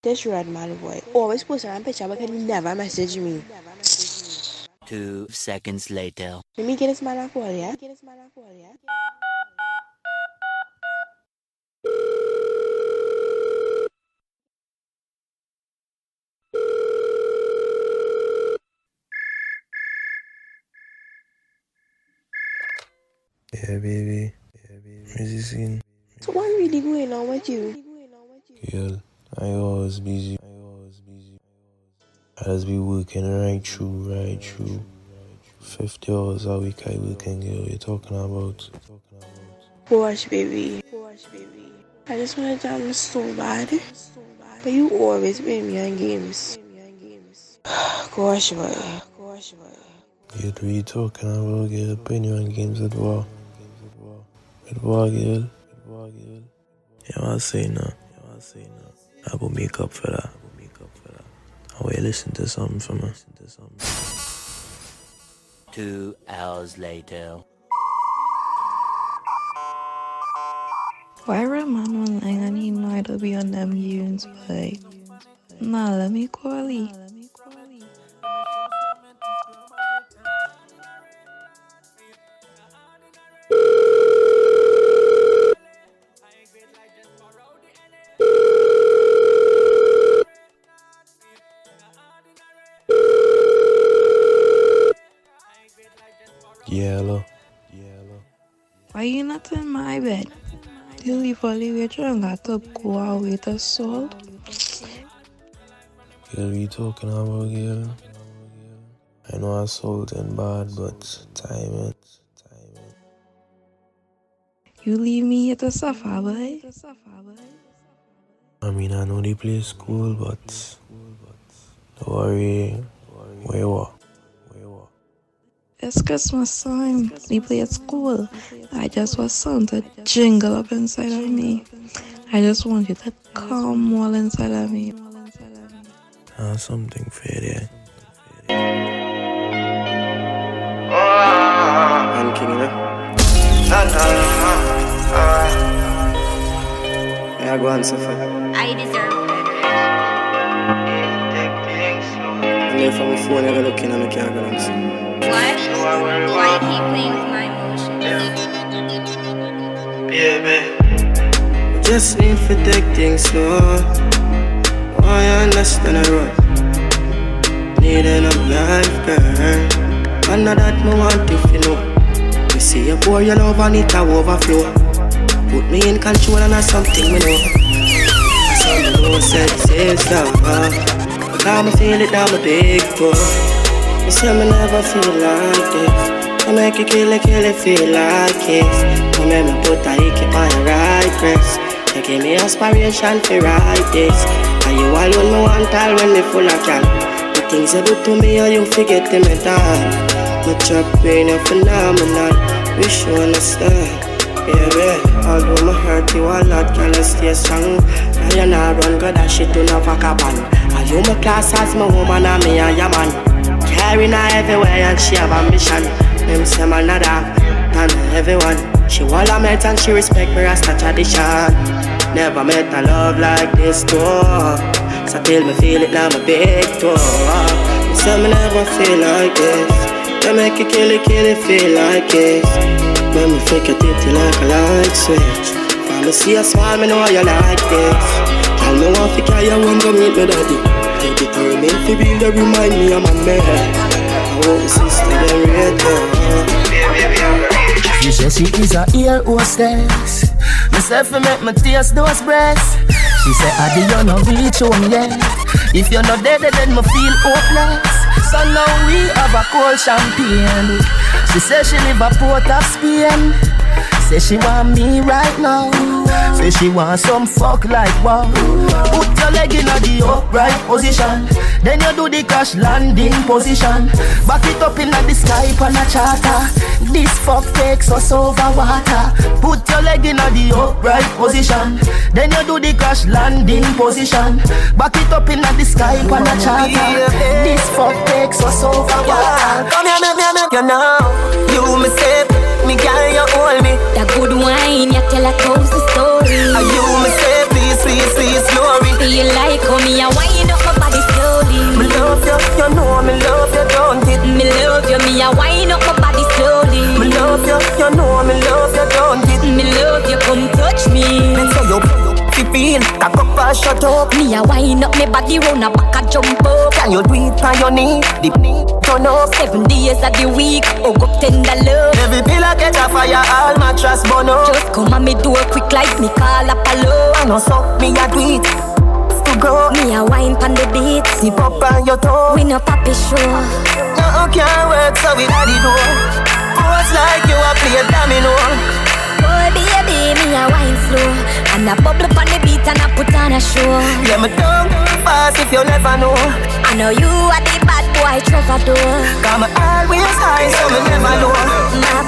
This red man boy always post on a picture but can never message me. Two seconds later. Let me get this man a call, yeah? Get this man a call, yeah? Yeah, baby. Yeah, baby. Where's the scene? So what really going on with you? Girl, I always busy. I always busy. I just be working right through, right through. 50 hours a week I working, girl. You talking about? Gosh, baby. Gosh, baby. I just want to jam so bad. But you always play me on games. Gosh, boy. Gosh, boy. Girl, what you talking about, girl? Playing you on games at war. With war, girl. With war, girl. You want to say no? You want to say no? I will make up for that. I go make up for that. Oh, I will listen to something from her. Listen to something. Two hours later. Why man online and he know it'll be on them games, boy? Nah, let me call he. You leave Olivia and got up, go out with a soul. Girl, you talking about, girl? I know I sold and bad, but time it. Time it. You leave me at the suffer, boy. I mean, I know they play school, but don't worry. Where you are? Where you are? It's Christmas time. We play at school. I just want something to jingle up inside of me. I just want you to come all inside of me. Ah, something fair there. I'm king, you know. Nah, nah, nah, nah. Yeah, go on, suffer. I deserve better. And then from my phone, I go looking and I can't go on. so. What? Why you keep playing with my emotions? Yeah. Baby. Just need to take things slow. Oh, I understand the road. Need enough life, girl. And now that me want if you know. You see you pour your love and it a overflow. Put me in control and that's something we know. Some know said it's love. But I feel it my big boy. You say me never feel like this. I make you kill it, kill it, feel like it. You make me put a hickey on your right breast. You give me inspiration to write this. And you alone me want all when me full of can. The things you do to me, or you forget them at all. My chop brain, you're phenomenal. Wish you understand. Yeah, yeah. Although my hurt you a lot, girl, I stay strong. Now you not run, God, that shit to no vagabond. And you my class as my woman and me and your man. Carrying her everywhere and she have ambition. Them say a dog, than everyone. She all I met and she respect me as a tradition. Never met a love like this too. So till me feel it now, my big toe. You say me never feel like this. You make it kill it, kill it, feel like this. Make me flick your titty like a light switch. When me see a smile, me know you like this. Tell me want to carry you when go meet me daddy. Take it to me you build you remind me of my man. The sister right there. She says she is a ear hostess. Myself I make my taste those breasts. She say, Adi, you no reach home yet. If you're not dead, then me feel hopeless. So now we have a cold champagne. She say she live a port of Spain. Say she want me right now. Say she want some fuck like wow. Put your leg in a the upright position. Then you do the crash landing position. Back it up in the sky on a charter. This fuck takes us over water. Put your leg in the upright position. Then you do the crash landing position. Back it up in the sky on a charter. This fuck takes us over water. Come here, make me, make you know. You me say, me girl, you hold me. That good wine, you tell a cozy story. And you me say, please, please, please, glory. Feel like like how me a wind up my body slowly. Me love you, you know me love you, don't it? Me love you, me a wind up my body slowly. And shut up. Me a wind up my body round a back a jump up. Can you do it on your knee? Knee, turn up. Seven days of the week, hug up tender love. Every pillar catch a fire, all mattress burn up. Just come on me door quick like me call up a hello. I know so me a do it. To go, Me a wine pon the beat. zip up on your toe. We no papi show. No can't work, so we had it door. Pose like you a play domino. Boy baby, me a wine slow. And a bubble pon the beat and I put on a show. Yeah, me don't fast if you never know. I know you are the bad boy Trevor door. Come always high, so me never know. My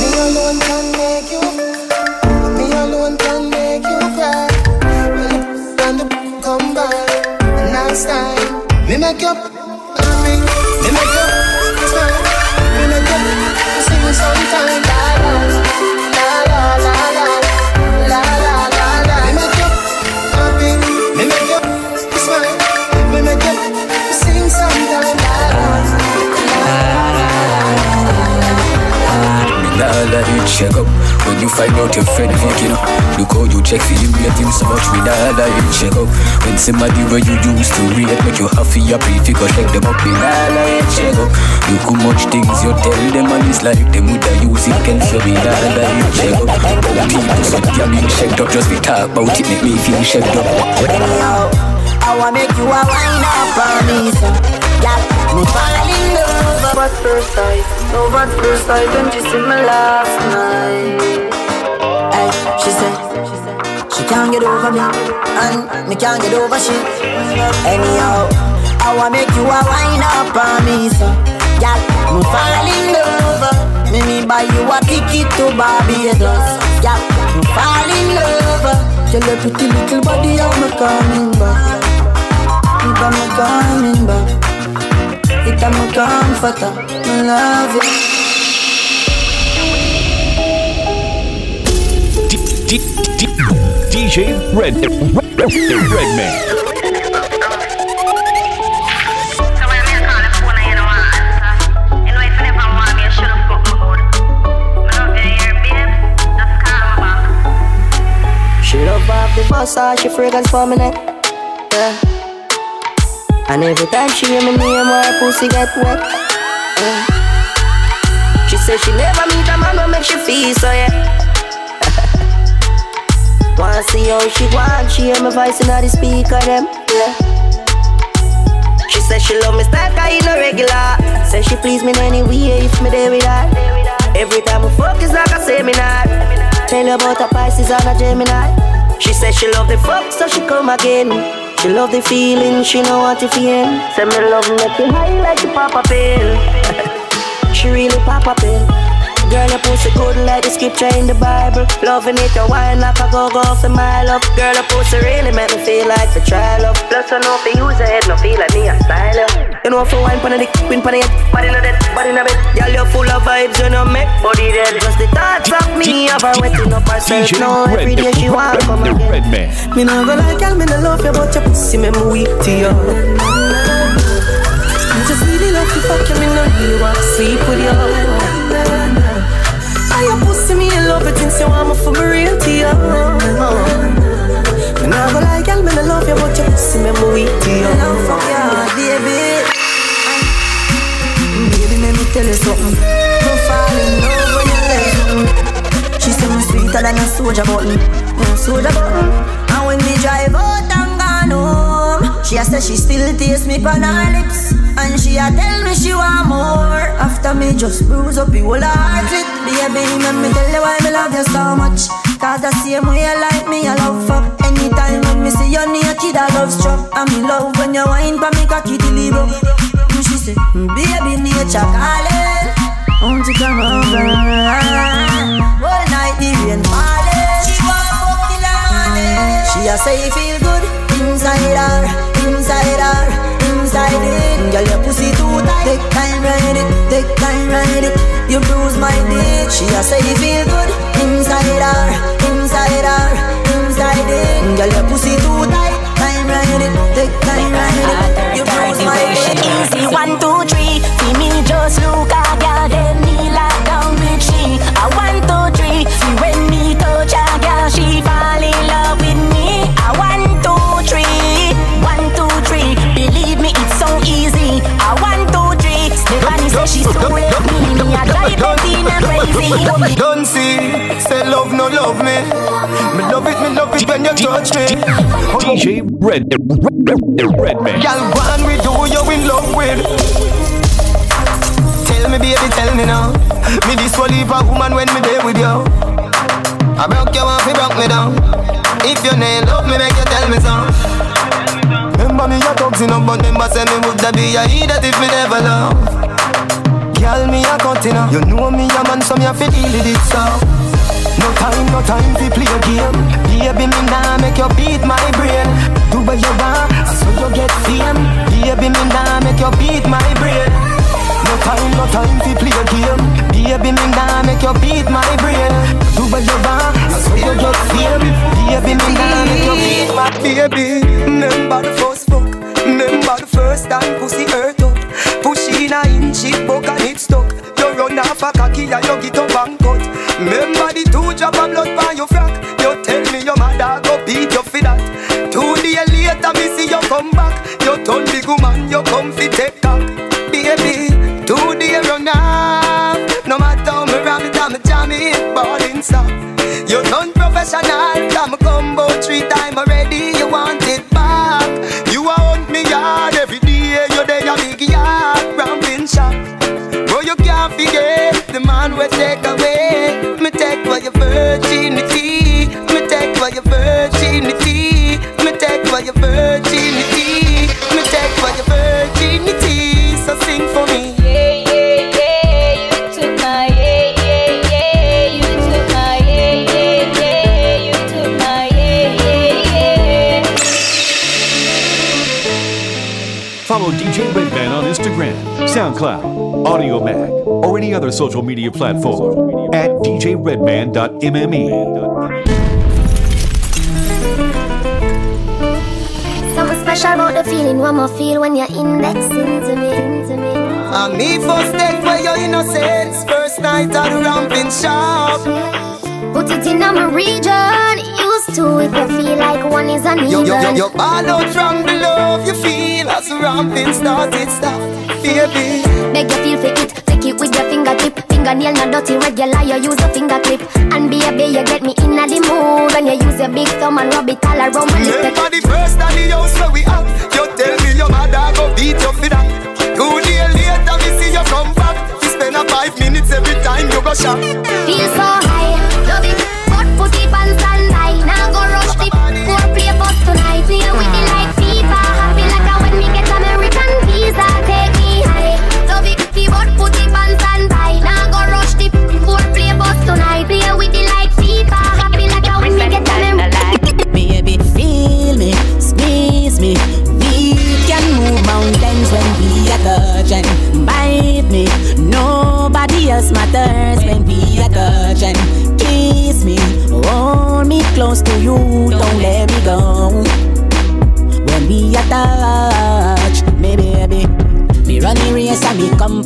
Me alone can make you. Me alone can make you cry. When you when the come by, nice time. Me make you. Me make you smile. Me make you sing sometime. Check up. When you find out your friend fucking up. Look how you check for him, rate him so much Me nah let you check up. When somebody where you used to rate Make you happy, happy if you check them up Me nah let check up. Look how much things you tell them And it's like them would have use it can so Me let you check up. Other people so damn being checked up Just be talk about it make me feel checked up. I wanna make you a wine up on me, so me fall in love. Love first sight, love at first sight when she see me last night. Hey, she said, she can't get over me, and me can't get over she. Anyhow, I wanna make you a wine up on me, so yeah, me fall in love. Me me buy you a ticket to Barbados, yeah, me fall in love. Tell your pretty little body how me coming back. It a me coming back. It a me comforter. Me love you. D- D- DJ Red Redman. She love off the massage, she fragrance for me neck. Yeah. And every time she hear me name, her pussy get wet. Yeah. She say she never meet a man who make she feel so yeah. Wanna see how she want, she hear my voice in the speaker them. Yeah. She say she love me style, cause you no regular. Say she please me any way if me there with her. Every time fuck is like a seminar. Tell you about a Pisces and a Gemini. She said she love the fuck, so she come again. She love the feeling, she know what you feel. Say me love make you high like you pop a pill. she really pop a pill. Girl, your pussy good like the scripture in the Bible. Loving it, you wine like a go go for my love. Girl, your pussy really make me feel like the trial love. Plus, I know if you use your head, no feel like me a style up. You know if you wine pon the dick, win pon the head, body no dead, body no bed. Girl, you're full of vibes, you know make body dead. Just the thoughts of me, have her wetting up herself. DJ Now every day she want come The again. Redman. Me nah go like girl, me nah love you, but your pussy make me weak to you. I just really love you, fuck you, me no really want to sleep with you. I your pussy, me in love it since you want me for me real to you. Me nah go like girl, me nah love you, but your pussy make me weak to you. Fuck yeah, baby. Baby, let me tell you something. No fall in love when you left. She say me sweeter than a soldier button, no soldier button. And when we drive out and gone home, she a say she still taste me on her lips, and she a tell me she want more. After me just bruise up the whole heart it, baby, let me tell you why me love you so much. Cause the same way you like me, I love fuck. Anytime when me see you naked, I love struck. And me love when you wine pa me cocky deliver. And she say, baby, nature calling. Won't you come over? All night the rain falling. She want fuck till morning. She a say feel good inside her, inside her, inside it. Girl, your pussy too tight. Take time, ride it. Take time, ride it. You bruise my dick. She a say you feel good inside her, inside her, inside it. Girl, your pussy too tight. Time, ride it. Take time, ride it. You bruise my dick. Easy, one, two, three. See me just look at. Don't see, say love, no love me. Me love it, me love it when you touch me. Oh, DJ Red, the Red, red Man. Y'all want me do you in love with. Tell me, baby, tell me now. Me this will leave a woman when me there with you. I broke your off, you broke me down. If you name love me, make you tell me so. Remember me, your dogs in a bun, remember say me would that be a he that if me never love. Girl, me a cutting You know me a man, so me a fi deal with it so. No time, no time to play a game. Baby, me nah make you beat my brain. Do what you want, so you get fame. Baby, me nah make you beat my brain. No time, no time to play a game. Baby, me nah make you beat my brain. Do what you want, so you get fame. Baby, me nah make you beat my baby. Remember the first fuck. Remember the first time pussy hurt up. Push in a inch, it buck it stuck. You run off a cocky and you get up and cut. Remember the two drop of blood by your frack. SoundCloud, Audiomack, or any other social media platform at djredman.mme. Something special about the feeling one more feel when you're indexing to me, to me. And me first date where your innocence. First night at the ramping shop. Put it in my region, used to it, but feel like one is uneven. You, you, you, you ball out from the love you feel as the ramping started stop. Baby, Beg you feel for it, take it with your fingertip. Fingernail not dirty, regular, you use a finger clip. And baby, you get me in the mood when you use your big thumb and rub it all around my lip. remember the first time the house where we at. You tell me your mother go beat you for that. Two days later, me see you come back. You spend a five minutes every time you go shop. Feel so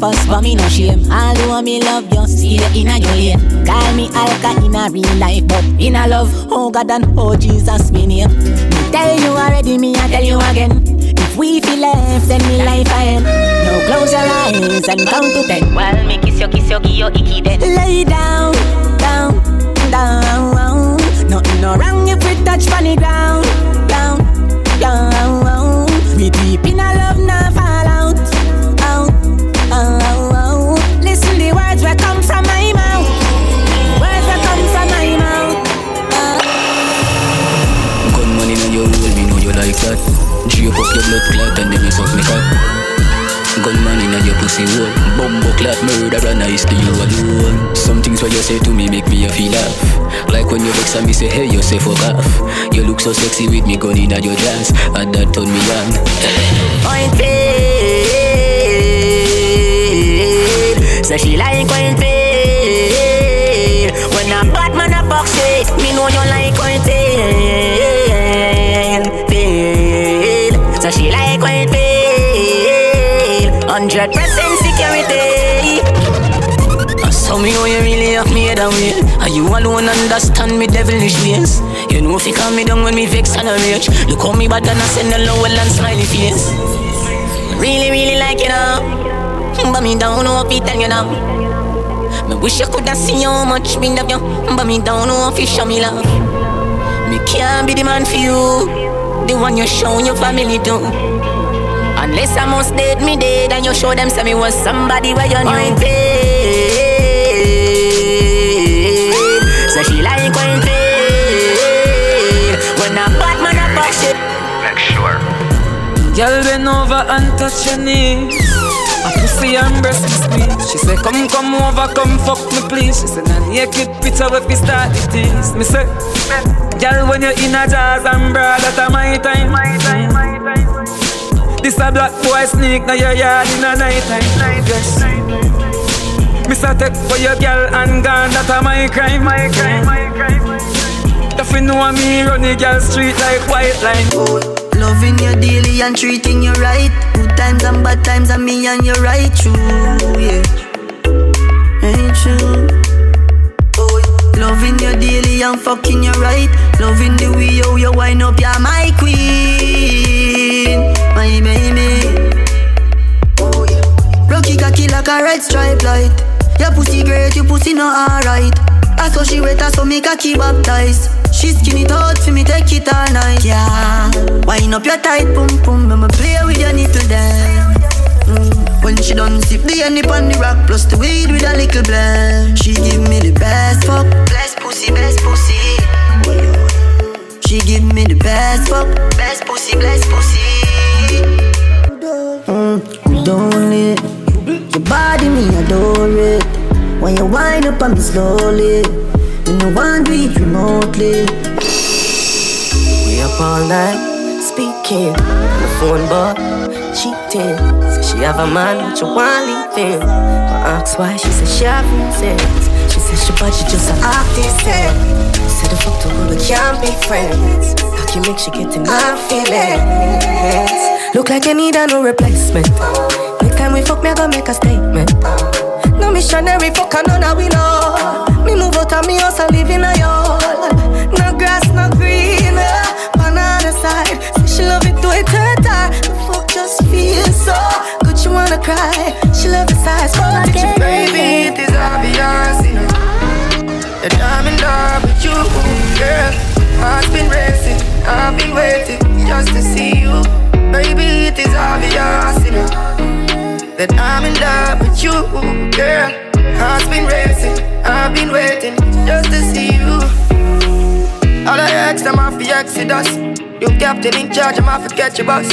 compass, but me no shame. Although me love you, see the inna your lane. Call me Alka in a real life, but in a love, oh God and oh Jesus, me name. Me tell you already, me I tell you again. If we feel left, then me life ahead. Now close your eyes and count to ten. While me kiss you, kiss you, give you icky then. Lay down, down, down. Nothing no wrong if we touch funny ground, down, down. We deep in a love, now Drape up your blood clot and then you suck me cock. Gunman in your pussy hole Bumbo clot murderer nice to you alone Some things what you say to me make me a feel laugh Like when you vex and me say hey you say fuck off You look so sexy with me gun in your dress And that turn me on Point paid. Say she like when paid. When a bad man a fuck shit, me know you like when paid. Me know you really have me head away. And you alone understand me devilish ways. You know if you calm me down when me vex and a rage. Look how me bad and I send a low and smiley face. Really, really like you now. But me know if you tell you now. Me wish you coulda seen how much me love you. But me know if you show me love. Me can't be the man for you. The one you show your family to. Unless I must date me dead and you show them say me was somebody where you knew So she like when paid. When a bad man a fuck shit. Make sure. Girl bend over and touch your knees. I pussy and breast me squeeze. She say, come, come over, come fuck me please. She say, nah, naked picture if we start the tease. Me say, girl, when you're in a jazz and bra, that a my time. My time, my time. This a black boy sneak now your yard in a night time. Yes. Me say, take for your girl and gone, that a my crime. My crime, my crime. If you know me, run the girl street like white line. Loving you daily and treating you right. Good times and bad times and me and you right true, yeah. Ain't true. Oh, loving you daily and fucking you right. Loving the way you, you wind up, you're my queen, my baby. Oh, Rocky cocky like a red stripe light. Your pussy great, your pussy not alright. That's why she wet, that's why me cocky baptized. She skin it out for me, take it all night, yeah. Wind up your tight pum pum, I'ma play with your nipple then. Mm. When she done sip the honey on the rock, plus the weed with a little blend. She give me the best fuck, best pussy, best pussy. She give me the best fuck, best pussy, best pussy. Mm, good only. Your body me adore it. When you wind up on me slowly. You know one do it remotely. We up all night, speaking on the phone, but cheating. Say she have a man, but you want leave. I ask why, she said she have reasons. She said she but she just a artist. Said the fuck to her, we can't be friends. Cocky make she get in my feelings. Look like you need a new replacement. Time we fuck, me I gonna make a statement. No missionary, fuck none of we know. Me move out of me house and live in a yard. No grass, no green. uh, On the other side, say she love it to it her The fuck just feels so good. She wanna cry. She love the size, but it you Baby, it is obvious, you know That I'm in love with you, girl Heart's been racing, I've been waiting just to see you Baby, it is obvious, know That I'm in love with you, girl Heart's been racing, I've been waiting just to see you All I ask, I'm off the exodus You captain in charge, I'm off to catch your bus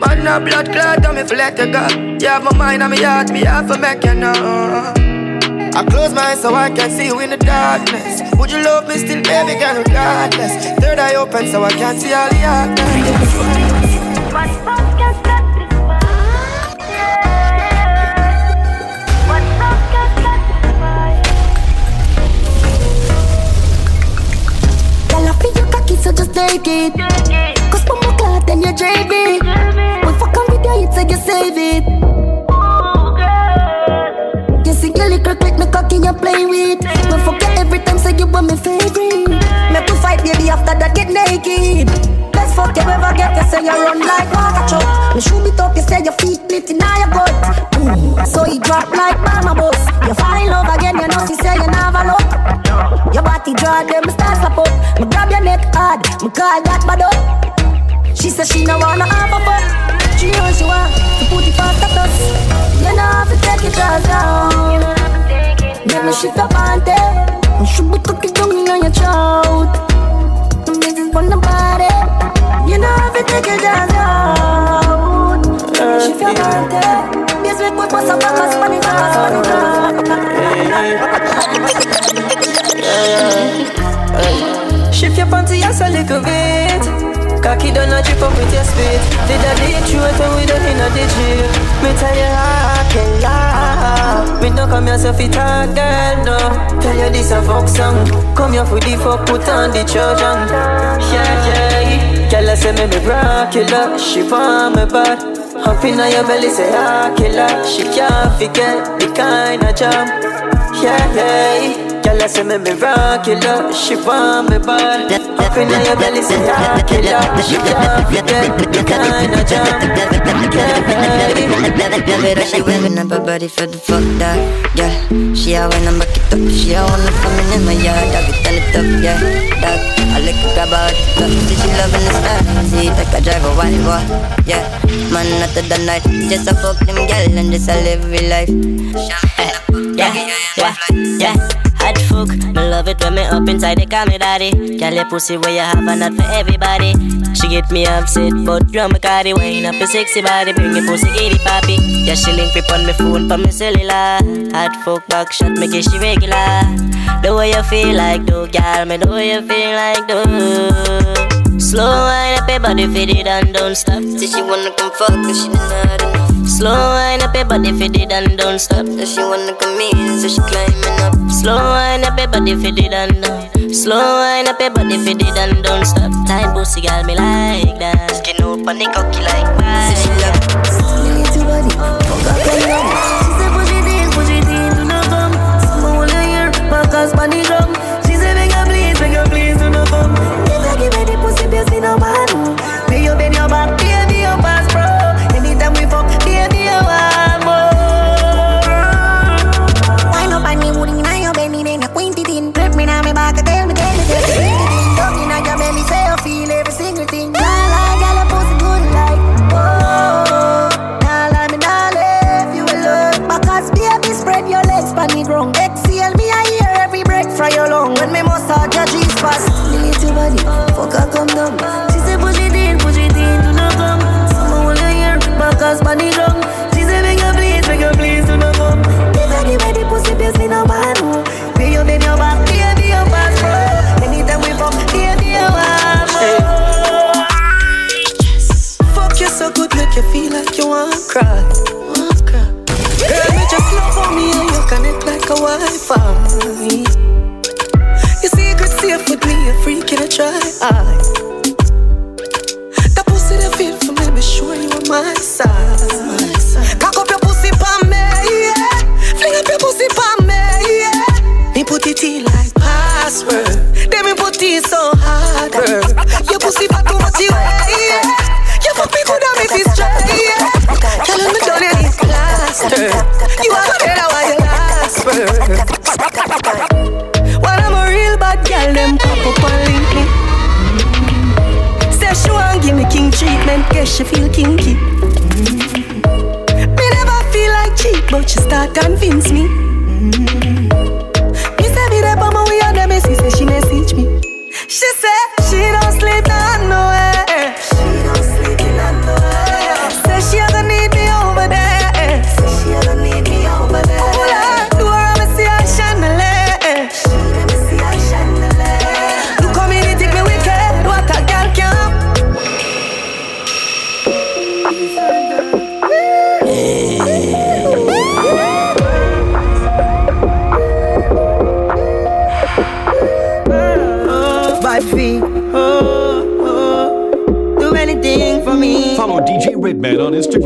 but no blood clot, me if let you go. You have my mind and my heart, me have to make you know. I close my eyes so I can see you in the darkness. Would you love me still, baby, girl, regardless? Third eye open so I can see all the darkness. So just take it. Cause when my clock, then you drive it. We fuck on video, you say you save it. You see, girl, you crack like me cocky, you play with. Fuck you every time, say you want me favorite. Make baby, after that, get naked. Best fuck you ever get, you say you run like water truck. Me shoot it up, you say your feet split in your butt. Mm. So you drop like mama bus. You fall in love again, you know, she say you never look. Your body draw them start slap up. Me grab your neck hard, me call that bad up. She say she no wanna have a fuck. She know she want to put it past the us. You know have to take it just down. Let me shift up on. And should be cooking down in your throat. On the body. You know have to take it down. Shift your on there. Yes, we put what's up, us, funny, back Shift your panty just a little bit. Cocky done a drip up with your spit. Did a day truth and we done in a gym. Me tell you I can lie. Me no come here so fit talk, girl, no. Tell you this a fuck song. Come here for the fuck, put on the Trojan. Yeah, yeah. Girl, I say me me rock killer. She want me bad. Up in your belly say ah killer. She can't forget the kind of jam. Yeah, yeah. Girl, I say me miraculous. She want me bad. Up in your belly, say I kill her. She can't forget the kind of jam. Yeah, she waving up her body for the fuck that. Yeah, she a when I'm back it up. She a wanna come in my yard. Dog it, tell it up. Yeah, dog. I like to grab her. See she loving the style. See it like a drive a boy. Yeah, man, not to the night. Just a fuck them girl and just a live real life. Yeah, yeah, yeah. Fuck, me love it when me up inside call me daddy. Girl, your pussy where you have and not for everybody. She get me upset, but you my cardi wine up your sexy body, bring your pussy giddy poppy. Yeah, she link me on me phone, on me cellular. Hot fuck back shot, make it she regular. The way you feel like do, girl, me the way you feel like do. Slow wine up your body, fit it and don't stop. Till she wanna come fuck, cause she not enough. Slow wine up your body, fit it and don't stop. So she wanna come in, so she climbing up. Slow wine up your body, fit it and don't. Slow wine up your body, fit it and don't stop. Tight pussy, girl, me like that. Skin up on the cocky like that. Wi-Fi. Your secret safe with me, a freak in a try. While I'm a real bad girl, them pop up and link me. Say she want give me king treatment, guess she feel kinky. Me never feel like cheap, but she start convince me. Me say me there, but my way on the messy, say she message me. She say she don't sleep down nowhere.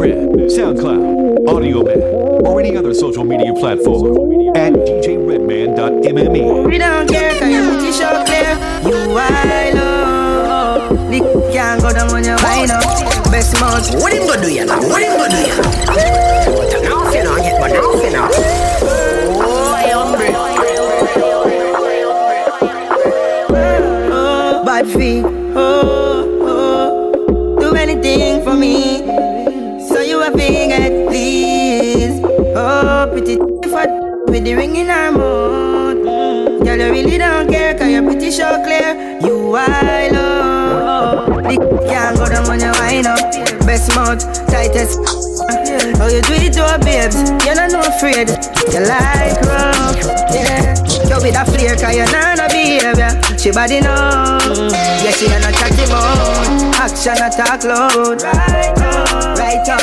Redman on Instagram, SoundCloud, Audiomack, or any other social media platform at djredman.mme. We don't care, cause your booty show clear. You I love. Lick can't go down when you wind up. Oh. Best mouth. What him gonna do ya now? What him gonna do ya now? Now you know, get my now you with the ring in her mouth. Girl, you really don't care, cause you're pretty sure clear. You I love. Lick can't go down when you wind up. Best mouth, tightest. How you do it to a babes, you're not no afraid. You like rough, yeah. You with a flare, cause you're not no behavior. She body know, yeah, she ain't chatty mouth action, attack load. Right up, right up.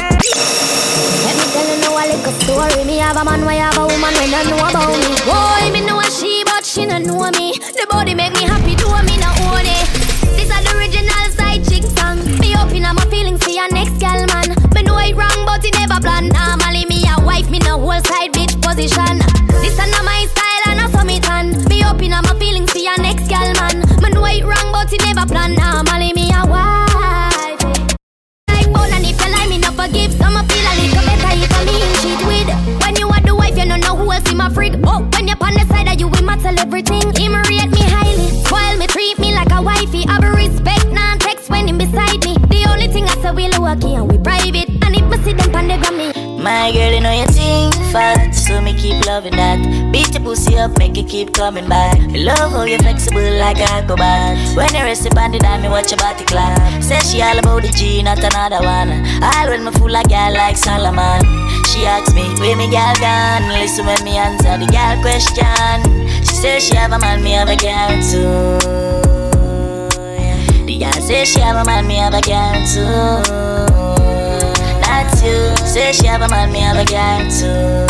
Let me tell you now a little story. Me have a man, why have a woman when I know about me. Boy, me know a she, but she no know me. The body make me happy, do me no own it. This is the original side chick song. Me open up my feelings for your next girl, man. Me know it wrong, but it never planned. Normally me a wife, me no whole side bitch position. This are not my style, and I saw me tan. Me open up my feelings for your next girl, man. Me know it wrong, but it never planned. Keep coming back. Me love how you flexible like a acrobat. When you rest upon the dime, me watch your body clap. Say she all about the G, not another one. All when me fool a girl like Solomon. She asks me, where me girl gone? Listen when me answer the girl question. She says she have a man, me have a girl too. The girl say she have a man, me have a girl too. That's you. Say she have a man, me have a girl too.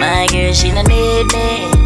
My girl, she no need me.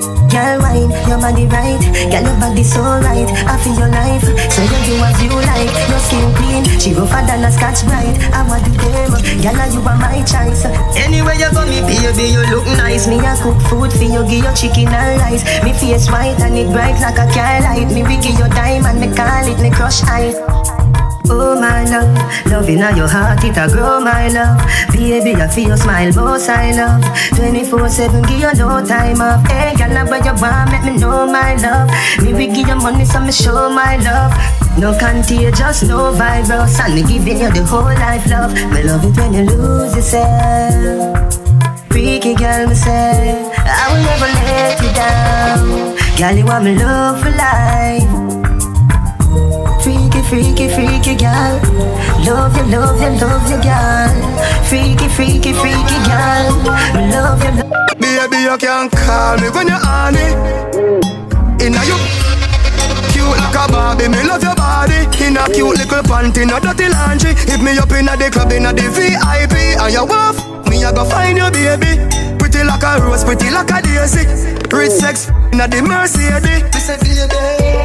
Girl, wine, your body right. Girl, your body so right. I feel your life. So you do as you like. Your skin clean. She rougher than a Scotch-Brite. I want the them. Girl, now you are my choice. Anywhere you go, me baby, you look nice. Me a cook food for you, give you chicken and rice. Me face white and it bright like a car light. Me we give you diamond, me call it me crush ice. Oh my love, love in your heart, it a grow my love. Baby, I feel your smile, boss I love. 24-7, give you no time off. Hey, girl, now where you want, make me know my love. Me we give you money, so me show my love. No contagious, no virus, and me giving you the whole life love. Me love it when you lose yourself. Freaky girl, me say, I will never let you down. Girl, you want me love for life. Freaky, freaky, freaky girl. Love you, love you, love you, girl. Freaky, freaky, freaky girl. Love you, love Baby, you can call me when you're on it. Inna you cute like a Barbie, me love your body. In a cute little panty, no dirty laundry. Hit me up inna the club, inna the VIP, and you waff. Me a go find you, baby. Pretty like a rose, pretty like a daisy. Rich sex inna the Mercedes. Me say, baby,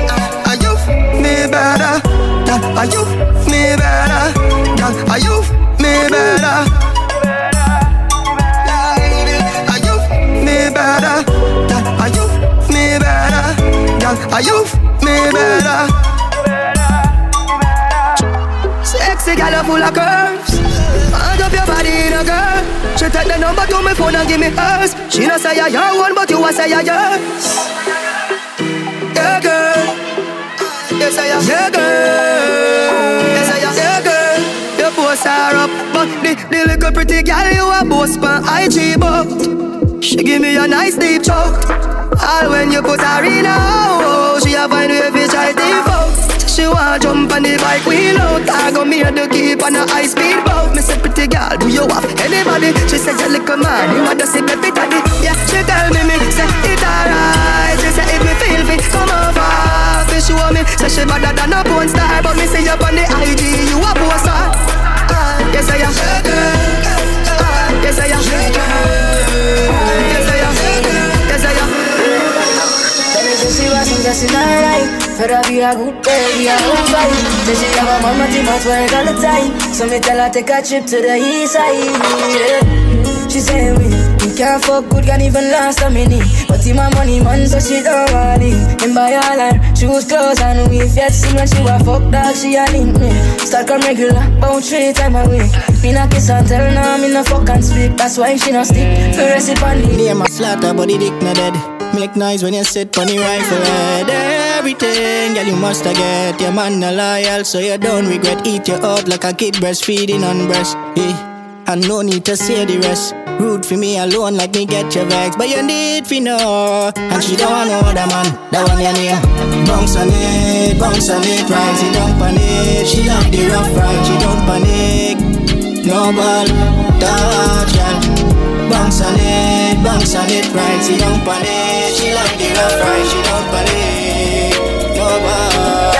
are you me better? Girl, are you me better? Girl, are you me better? Are you me better? Girl, are you me better? Girl, are you me better? Sexy girl, full of curves. Hand up your body in a girl. She take the number to my phone and give me hers. She no say I your one, but you a say I yours. Yeah, girl. Yes, I am. Yeah, girl. Yes, I am. Yeah, girl. Your posts are up, but the, the little pretty girl you a boast pan IG, but she give me a nice deep choke. All when you put her in a hole, she a find way fi try default. She want jump on the bike wheel out I go me the keep on a high speed boat Me say pretty girl, do you have anybody? She say you little man, you want to see me fit Yeah, she tell me me, say it alright She say if me feel fit, come over Fi show me, say she better than a porn star But me see you on the IG, you a poster. Uh, Yes I am. Uh, Yes I am. Yes I am. Yes I am. Tell me say she was some dressing alright Better be a good baby, I won't fight. Say she have a mama team at work all the time. So me tell her take a trip to the east side. Yeah. She say we can't fuck good, can't even last a minute But in my money man, so she don't want it Him buy all her shoes, clothes and we Yet see when she wa fuck dog, she a link me Start come regular, about three time a week Me not kiss and tell her, me no fuck and speak That's why she no stick, me rest it on the Name a flatter, but the dick not dead. Make noise when you sit on the rifle head. Everything, girl, you must get. Your man a loyal, so you don't regret. Eat your out like a kid breastfeeding on breast. Yeah. And no need to say the rest. Root for me alone, like me get your vex. But you need for know. And she don't want no other man. That one you name. Bounce on it, bounce on it, right? She don't panic. She love the rough ride. She don't panic. No ball, touch, girl. Bounce on it, bounce on it, right? She don't panic. She like the rough ride. She don't panic. No ball.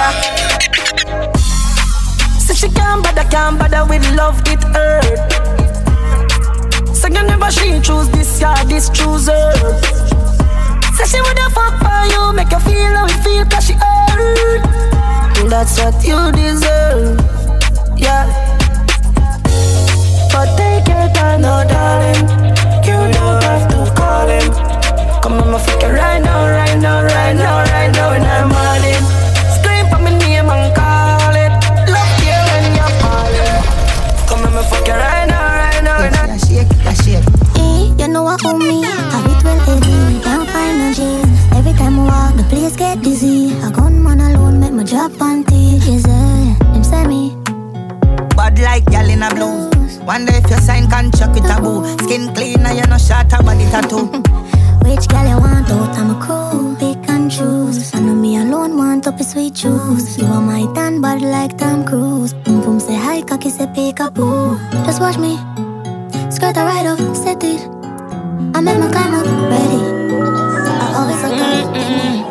Say she can't bother, can't bother with love, it hurt. You never she choose this guy, this chooser. Say she woulda fuck for you, make you feel how you feel, cause she hurt. That's what you deserve, yeah. But take your time, no darling. You don't have to call him. Come on, my fuck it right now, right now, right now, right now in the morning. Scream walk, the place get dizzy. A gunman alone make my drop panties. Yeah, him say me. Bad like gal in a blues. Wonder if your sign can chuck with a boo. Skin clean and you no shot a body tattoo. Which gal you want out? I'm a cool, pick and choose. I know me alone want up a sweet juice. You are my tan bad like Tom Cruise. Boom boom say hi, cocky say pick a boo. Just watch me. Skirt a right up, set it. I'm make my climb up, ready. I always look up.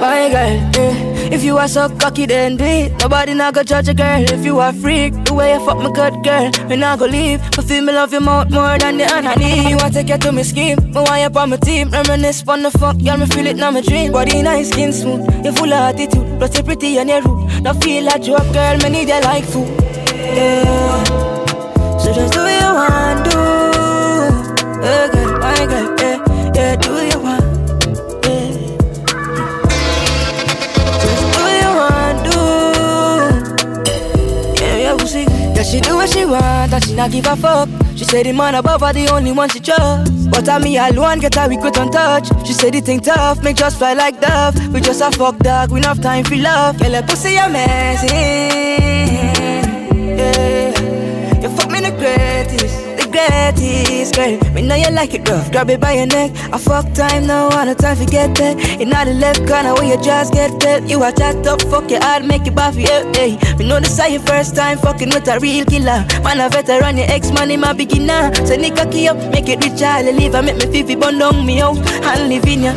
My girl, eh. If you are so cocky, then it. Nobody not go judge a girl. If you are freak, the way you fuck my good girl, me not go leave. But feel me love your mouth more than the honey. You want to get to me scheme, me want you on my team. Reminisce on the fuck, girl, me feel it now my dream. Body nice, skin smooth, you full of attitude. Plus you pretty and you rude. Don't feel like joke, girl, me need you like food. Yeah. So just do what you want, do. Yeah, girl, my girl, she do what she want and she not give a fuck. She say the man above her the only one she trust. But I me alone get her we could not touch. She say the thing tough, make just fly like dove. We just a fuck dog, we have time for love. Girl, like pussy amazing. Yeah, you fuck me the greatest greatest, girl. Me know you like it rough, grab it by your neck. I fuck time now, all the time forget that. In all the left corner where you just get that. You a chat up, fuck your heart, make it buffy, yeah, hey. Me know this is your first time fucking with a real killer. Man, a veteran, your ex man, my beginner. So nigga key up, make it rich, I'll leave. I make me fifi bun down me out and live in ya.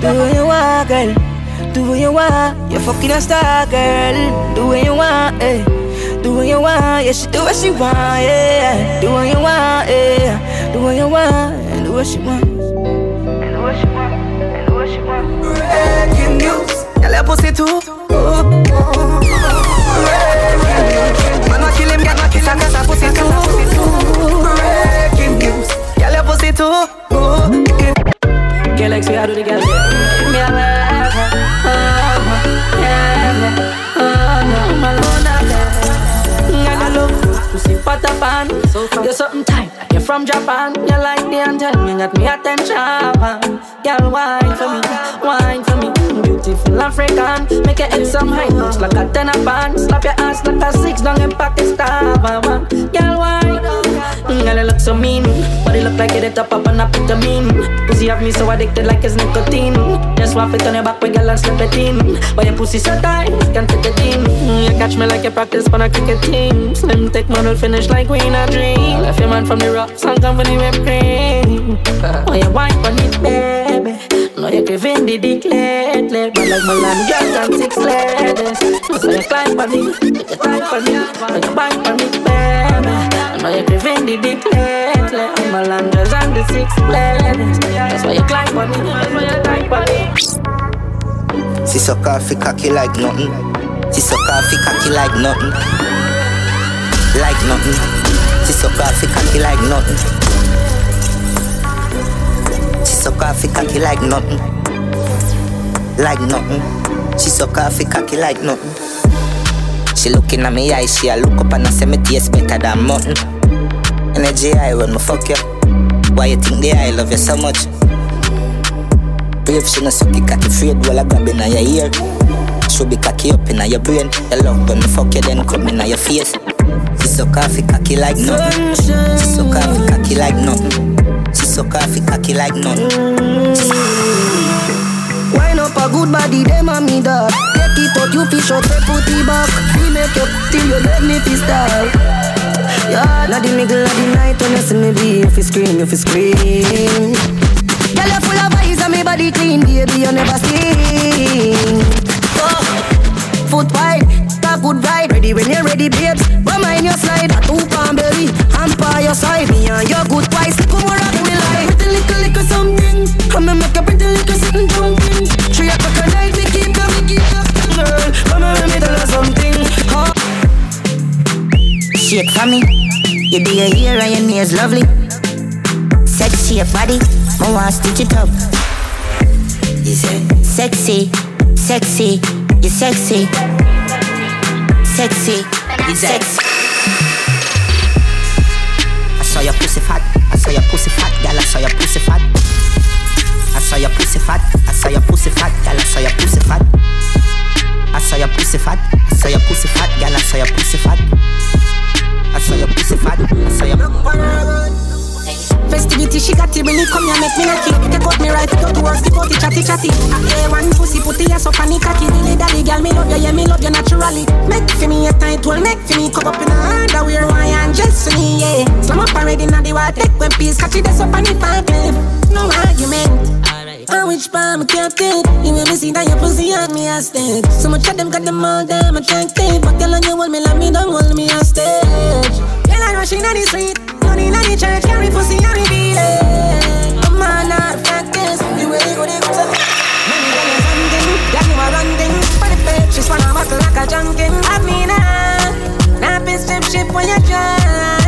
Do what you want, girl. Do what you want. You're fucking a star, girl. Do what you want, hey. Do what you want, yeah, she do what she want, yeah. Do what you want, yeah. Do what you want, and do what she want. And do what she want, and do what she want. Breaking news, girl, your pussy too. Oh, oh. Man, I kill him, get my kiss and get a pussy too. Breaking news, girl, your pussy too. Oh, Girl, like, see how do the girl. Me, I Pussy pot up on You're something tight you're from Japan. You like the anthem, you got me attention Girl, wine for me, wine for me. Beautiful African. Make your head some high notes like a ten pan Slap your ass like a six down in Pakistan so mean. Body look like it top up on a vitamin. Pussy have me so addicted like it's nicotine. Just want it on your back with girl and slip it in But your pussy so tight, can't fit it in. You catch me like you practice for a cricket team. Slim man will finish like we in a dream. Left your man from the rocks and company whipped cream. Oh, you wine on it, baby Know you giving the dick lately But like my land, girl, and six ladies. So you climb on it, you climb on it Know you wine on it, baby. Know you giving the dick lately I'm a landers and the six ladies. That's why you climb on it, that's why you climb on it She suck off cocky like nothing. She suck off cocky like nothing. Like nothing. She suck off cocky like nothing suck off cocky like nothing. Like nothing. She suck off cocky like nothing. She looking at me eyes, she a look up and I say me taste better than mutton. Energy high when me fuck you Why you think the I love you so much? Brave she no suck it cocky afraid while I grab in your ear. Should be cocky up in your brain. You love when me fuck you then come in your face. She suck off it cocky like nothing. She suck off it cocky like nothing suck off it cocky like nothing mm. Wine up a good body, them a me dog. Take it out, you fish out, put it back. We make up till you let me fist style Yeah, now the middle of the night when you see me be. You fi scream, you fi scream. Girl, you full of eyes and me body clean Baby, you never seen. Oh. Foot wide, a good ride Ready when you're ready, babes But mind your slide, a two pound belly by your side, me and your good twice Come little, little something I'ma make a pretty little something jumping Three o'clock at night, me keep you, me keep you Girl, come on, let me tell you something oh. Shake for me You do your hair and your nails lovely Sexy your body, I want stitch it up You say Sexy, sexy, you're sexy. Sexy, You sexy. I saw your pussy fat. Saw your pussy fat, girl. I saw your pussy fat. I saw your pussy fat. I saw your pussy fat, girl. I saw your pussy fat. I saw your pussy fat. I saw your pussy fat, girl. I saw your pussy fat. I saw your pussy fat. I saw your. Got it come here, make me it. Take out me rifle, go to work, skip out the chatty chatty. I one pussy, put the ass up on the cocky. Dilly dally, girl, me love you, yeah, me love you naturally. Make for me a tight well, make for me come up in a underwear, why and just for me, yeah. Slam up already, now the water, take one piece, catch it, up on the pipe, no argument. On which palm I kept it You will see that your pussy on me hostage So much of them got them all damn attractive But tell on you hold me like me don't hold me hostage Girl I rushing on the street. Running on the church Carry pussy on the eh. I'm on not practice. The way you they go to Money girl is hunting Girl you a running. For the page She's wanna buckle like a junkin I mean ah Now piss ship when you try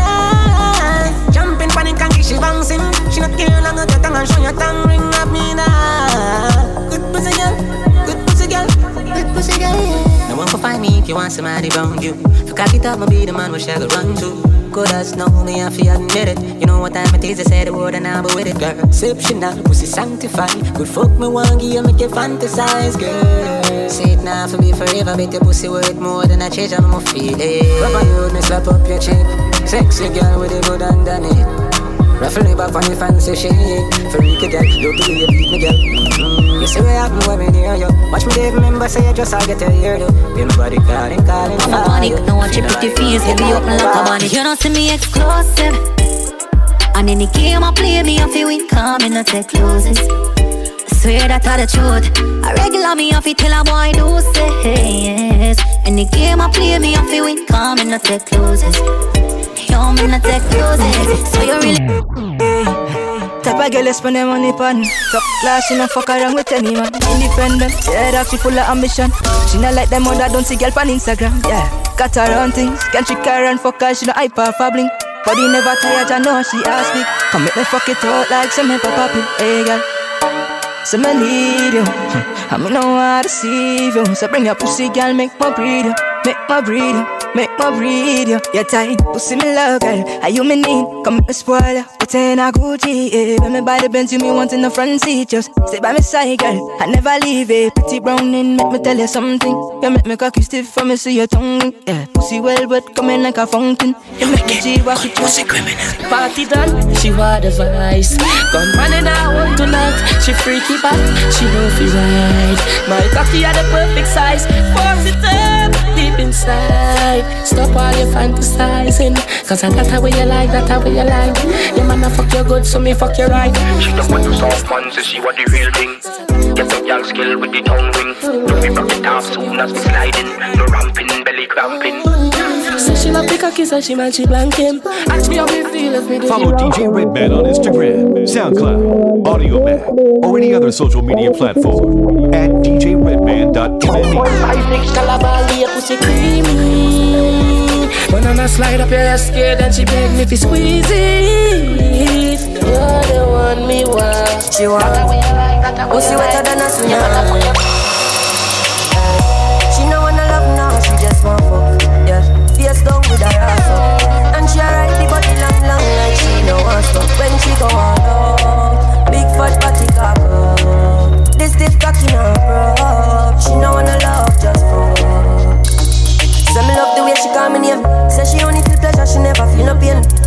and she not care long as your tongue and show your tongue ring up me now Good pussy girl Good pussy girl Good pussy girl No one can find me if you want somebody round you. For cock it up, my be the man where she go run to. Good as know me, I feel admit it. You know what time it is, I say the word and I'll be with it, girl. Exceptional, pussy sanctified. Good fuck me, one you, make you fantasize, girl. Say it now for me forever, bet your pussy worth more than a change, I'm feel it. Rubber you, me slap up your cheek. Sexy girl with a good underneath. Ruffle back on the fancy shit Freaky girl, you to be a beat me girl mm, You see what happen when me near you Watch me Dave remember say you just I get to hear you Feel my body calling, calling I'm a panic, no watch your pretty face, get me open like a bunny. You don't see me exclusive. And any game I play, me off win, come in, no take closes. I swear that I the truth. I regular me off it till a boy do say yes. Any game I play, me off win, come in, no take closes. Yo, me no take closes. So you really. Type of girl you spend them money pon Top class, she not fuck around with any man. Independent, yeah, that she full of ambition. She not like them other don't see girl on Instagram, yeah Got her own things, can trick her and fuck her She not hype her fabbling Body never tired, I know she ask me. Come make me fuck it out like some pop popping Hey girl, so me need you. I me know how to deceive you. So bring your pussy girl, make my breed you Make my breed you Make my breed you You're tight, pussy me love girl. Are you me need, come make me spoil you Put in a Gucci, yeah. When me buy the Benz, you me want in the front seat Just stay by my side girl. I never leave it. Pretty browning, make me tell you something. You make me cocky stiff for me see your tongue Yeah, pussy well wet, coming like a fountain. You make me G-walk it Pussy criminal. Party done, she want the vice. In her home tonight She freaky back, she know fi ride My cocky are the perfect size. Force it up, inside Stop all your fantasizing Cause I got how you like, that how you like Yeah man, I fuck you good, so me fuck you right She don't want to soft man, so she want the real thing. Get some young skill with the tongue ring. Don't be rock it off soon as we sliding. No ramping, belly cramping. Say she love the cocky, so she man, she blank him Ask me how me feel if me do Follow DJ Redman on Instagram, SoundCloud, Audiomack, or any other social media platform at djredman.me. Five big calabali, your. Banana slide up your scared and she beg me fi squeeze it. You're the one me want. She want Pussy wetter than a tsunami She no wanna love now, she just want When she go on out Big fat body cock up. This stiff cocky no broke She no wanna love, just fuck. Say me love the way she call me name. Say she only feel pleasure, she never feel no pain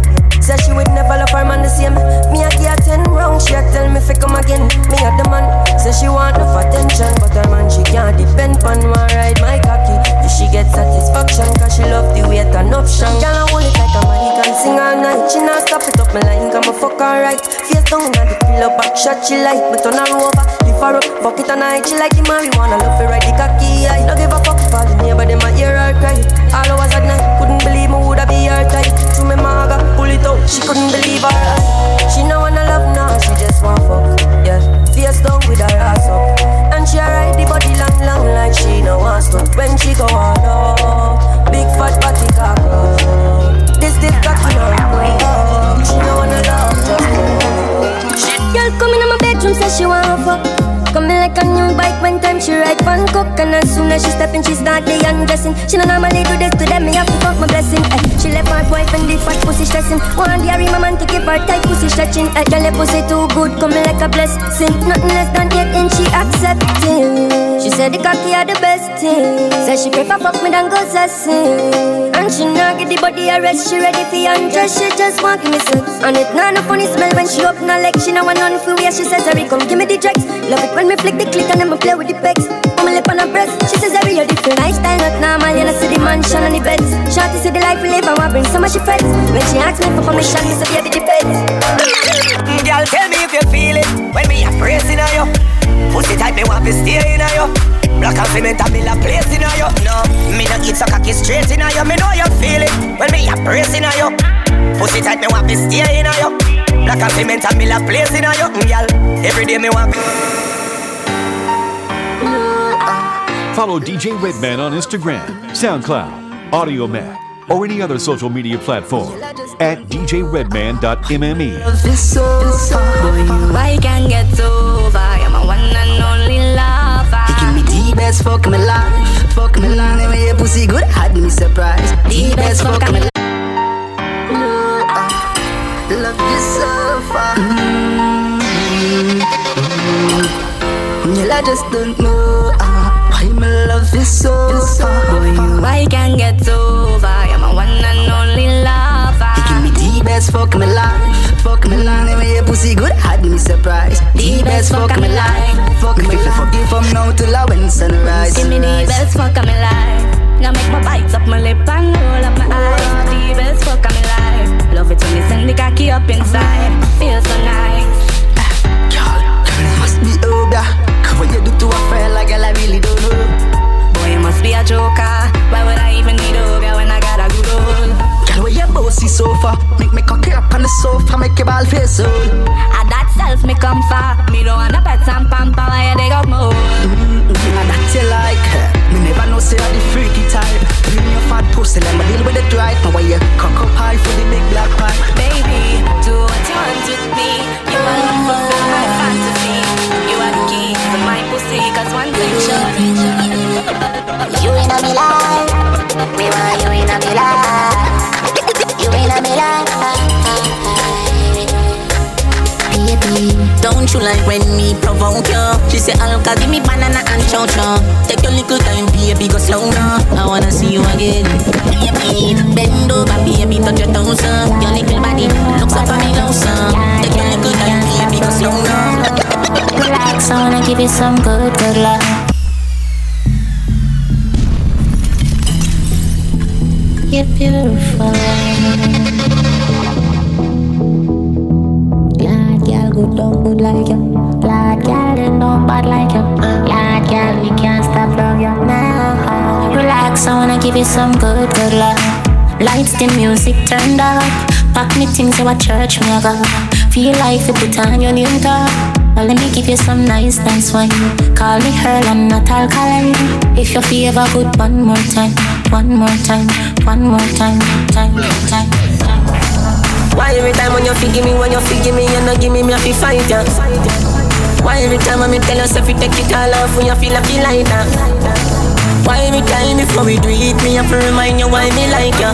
Say she would never love her man the same. Me a give her ten round, she a tell me fi come again. Me a the man, say she want enough attention But her man she can't depend on one ride my cocky Do she get satisfaction? Cause she love the way it an option. Girl I hold it like a man, can sing all night. She not stop it up me line, come a fuck right. Face down inna the pillow, back shot she like. Me turn her over, lift her up, fuck it all night. She like the marijuana, love to ride the cocky I don't give a fuck for the neighbor, them a hear her cry. All hours at night, couldn't believe me woulda be her type. To me maga, pull it out, she couldn't believe her eyes. She no wanna love now, she just want fuck Yeah, face down with her ass up. And she ride the body long, long like she no want stop When she go on up, big fat body cock up. This dick cocky no up She no wanna love, just fuck. Girl come in my bedroom, say she want fuck. Come in like a new bike when time she ride fun cook And as soon as she step in, she start the undressing She don't normally do this to them, me have to fuck my blessing ay. She left her boyfriend the fat pussy stressing. One day my man to give her tight pussy stretching ay. Girl, the pussy too good, coming like a blessing. Nothing less than eight inch, she accepting. She said the cocky are the best thing. Said she prefer fuck me than go sassy And she not get the body arrest, she ready for undress She just want give me sex. And it not no funny smell when she open her leg She know one on for where she says Harry come give me the drugs Love it when me flick the clit and then me play with the pecs. Put my lip on her breast. She says Harry you're different. Lifestyle not normal. You know see the mansion and the beds. Shorty see the life we live and want bring of she friends. When she asks me for permission me say baby depends mm, Girl tell me if you feel it. When me a praising on you Pussy tight me want to stay in you Black and cement and build a place in you No, me not eat so cocky straight in you Me know you feel it. When me a praising on you Pussy tight me want to stay in you Black and cement and build a place in you mm, Girl, every day me want Follow DJ Redman on Instagram, SoundCloud, Audiomack, or any other social media platform at djredman.mme. This so boy, you I can get over. You're my one and only lover. You give me the best fuck me life, fuck me life. And when pussy good, had me surprised. The best fuck me life. Love you so far. Mm-hmm. Girl, I just don't know my love is so far. Boy, you I can't get over. You're my one and only lover. You give me the best fuck me life, fuck me life. And when your pussy good, had me surprised. The best fuck me life, fuck me life. Fuck you from now till I when sunrise. Give me the best fuck my life. Now make my bites up my lip and roll up my eyes. The best fuck my life. Love it when you send the cocky up inside. Feel so nice. Ah, girl, Must be older. What you do to a friend like girl, I really don't know. Boy, you must be a joker. Why would I even need over when I got a good old? Girl, where your bossy sofa? Make me cocky up on the sofa, make your ball face so. And that self me come far. Me don't want a pet and pamper why you dig up more. Mm-hmm. And that you like. Me never know say you're the freaky type. Bring your fat pussy, let me deal with it right. Now why you cock up high for the big black pipe? Baby, do what you want with me. You are love fulfill my fantasy. One thing. You in a me life, me want you in a me life. You in a me life, baby. Don't you like when me provoke you? She say, Alka, give me banana and chow chow. Take your little time, baby, go slow now. I wanna see you again. Baby, bend over, baby, touch your toes, uh. Your little body looks up now, son. Take your little time, baby, go slow now. I wanna give you some good, good love. You're beautiful. Lad, girl, good, don't good like you. Lad, girl, don't bad like you. Lad, girl, we can't stop love you now. Relax, I wanna give you some good, good love. Lights, the music turned up. Pack me things to a church, me I go. Feel like you put on your new top. Well, let me give you some nice, nice wine. Call me Earl, I'm not alkaline. If you feel good, one more time, one more time, one more time, time, time. Why every time when you feel give me, when you feel give me, you know give me, me have to fight ya. Why every time when me tell yourself you take it all off when you feel like you like that? Why every time before we do it, me have to remind you why me like ya?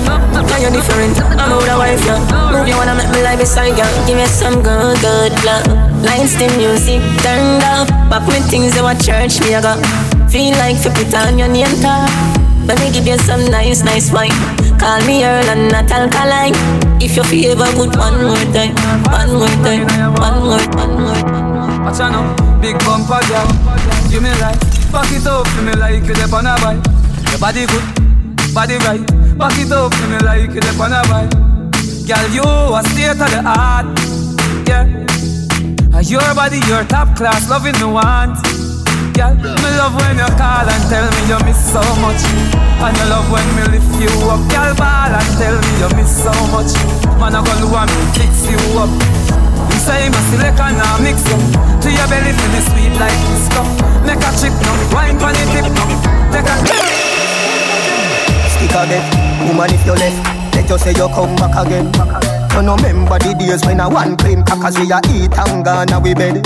Why you're different? I'm out of wife ya. Move you wanna make me lie beside ya. Give me some good, good love. Lights, the music turned up. Pop me things you at church, me I got. Feel like you put on your name tag. Let me give you some nice, nice wine. Call me Earl and not alkaline. If you feel ever good, one more time, one more time, one more, one more. Watch out now, big bumper girl, give me life. Back it up for me like you on a bike. Your body good, body right. Back it up me like you dep on a bike. Girl, you a state of the art, yeah. Uh, your body, your top class, loving me want. Girl, me love when you call and tell me you miss so much. And you love when me lift you up. Girl, ball and tell me you miss so much. Man, I gonna want me fix you up. You say my select and I mix you To your belly feel the sweet like this cup Make a chick now, wine pon it tip now Take a Stick again, woman if you left Let you say you come back again You no remember the days when I one clean Cause we a eat and gone we bed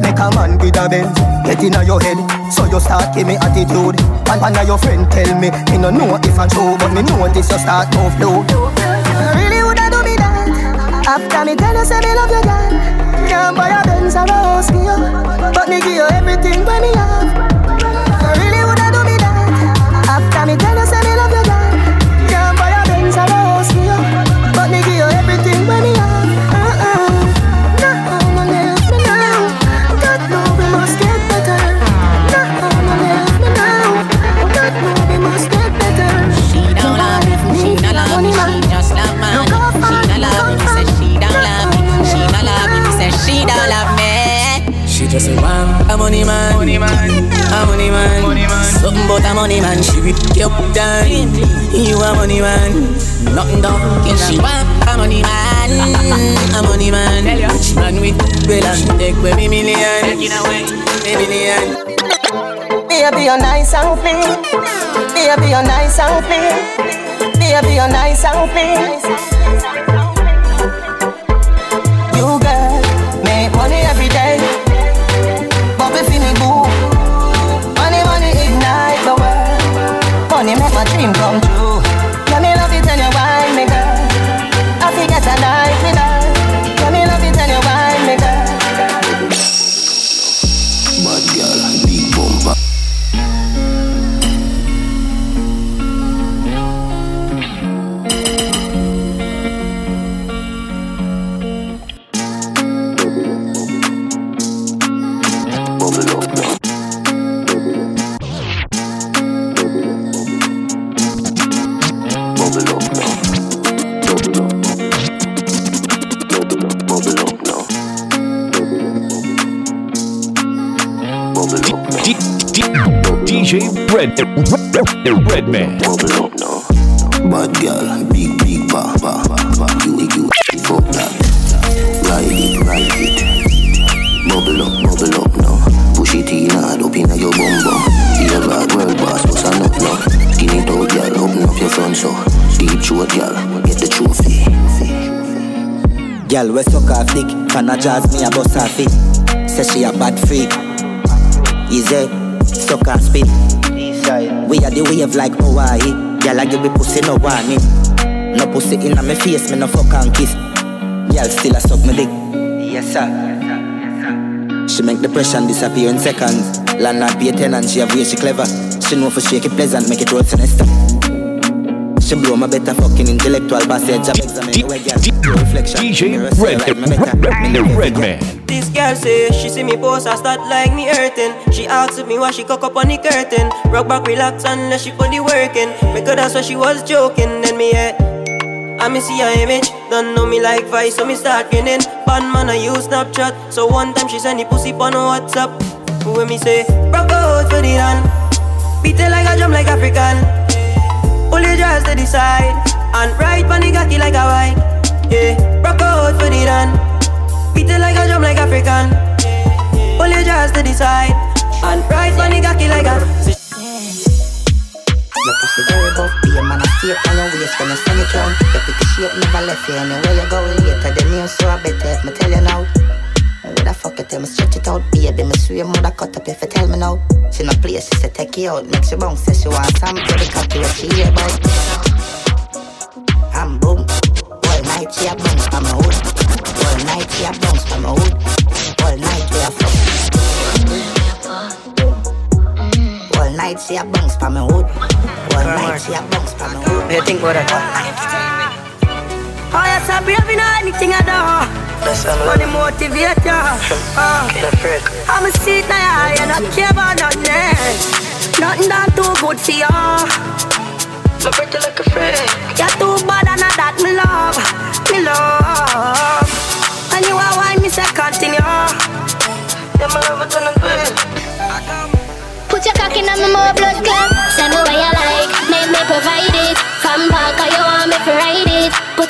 Make a man with a Benz Get it in your head. So you start give me attitude. And one of your friend tell me, me no know if I'm true, but me know this you start move low. Really woulda do me that? After me tell you say me love you, girl. Can't buy a Benz or a house for you, but me give you everything when me have. Just a one, a money man, money man, a money man, money man. Something about a money man, she rip you up down. You a money man, nothing down. She want a money man, a money man. Rich man with well and take away me million, taking away me million. Baby, you're nice and clean. Baby, you're nice and clean. Baby, you're nice and clean. DJ Red Redman. Bad girl, big, big ba, ba, ba, ba. You, you, fuck that. Ride it, ride it. Bubble up, bubble up now. Push it in hard up inna your bum bum. You ever had world boss, what's a nut now? Skin it out, girl, open up your front so. Deep throat, girl, get the trophy. Girl, we suck off dick, fan a jazz me a bust off it. Say she a bad freak. Easy, suck and spit. We are the wave like Hawaii. Girl, I give me pussy no warning. No pussy in my face, me no fuck and kiss. Girl, still a suck me dick. Yes sir. Yes, sir. Yes, sir. She make depression disappear in seconds. Landlord pay tenant, she have way she clever. She know for shake it pleasant, make it roll sinister. She blow my better fucking intellectual passage. Job examine where girl reflection. DJ Mirror say, Red right, me better. Redman. Girl say she see me post, I start like me hurting. She asks me why she cock up on the curtain. Rock back, relax, unless she put the work in. Because that's why she was joking. Then me head, I me see her image. Don't know me like Vice, so me start grinning. Bad man, I use Snapchat. So one time she send the pussy on WhatsApp. When me say, rock out for the run. Beat it like a drum like African. Pull your dress to the side. And ride on the cocky like a white. Yeah, rock out for the run. Beat it like a drum like African. Pull your dress to the side. And on the cocky like a. Your pussy very buff, be a man, I stay on your waist when you send it round. Your pretty shape never left you anywhere you go later. The news so I better if me tell you now. Would I fuck it till me stretch it out, baby? Me swear mother cut up if you tell me now. She no play, she say take you out, makes you bounce, say she want some baby cocky what she hear about. I'm boom, night she a bounce from my hood, all night bounce from hood, all night we a fuck. All night she a bounce from hood, all night she a bounce from hood. You think about that? Oh, yes, I'm brave in anything I do. Money. Uh, I'm a seat you not care about nothing. Nothing that too good for you. My pretty like a friend. You're too bad and that me love, me love. And you are why me say continue. Yeah, my love it and good. Put your cock in my more blood clot. Send me where you like, make me provide it. From back, you want me to ride it.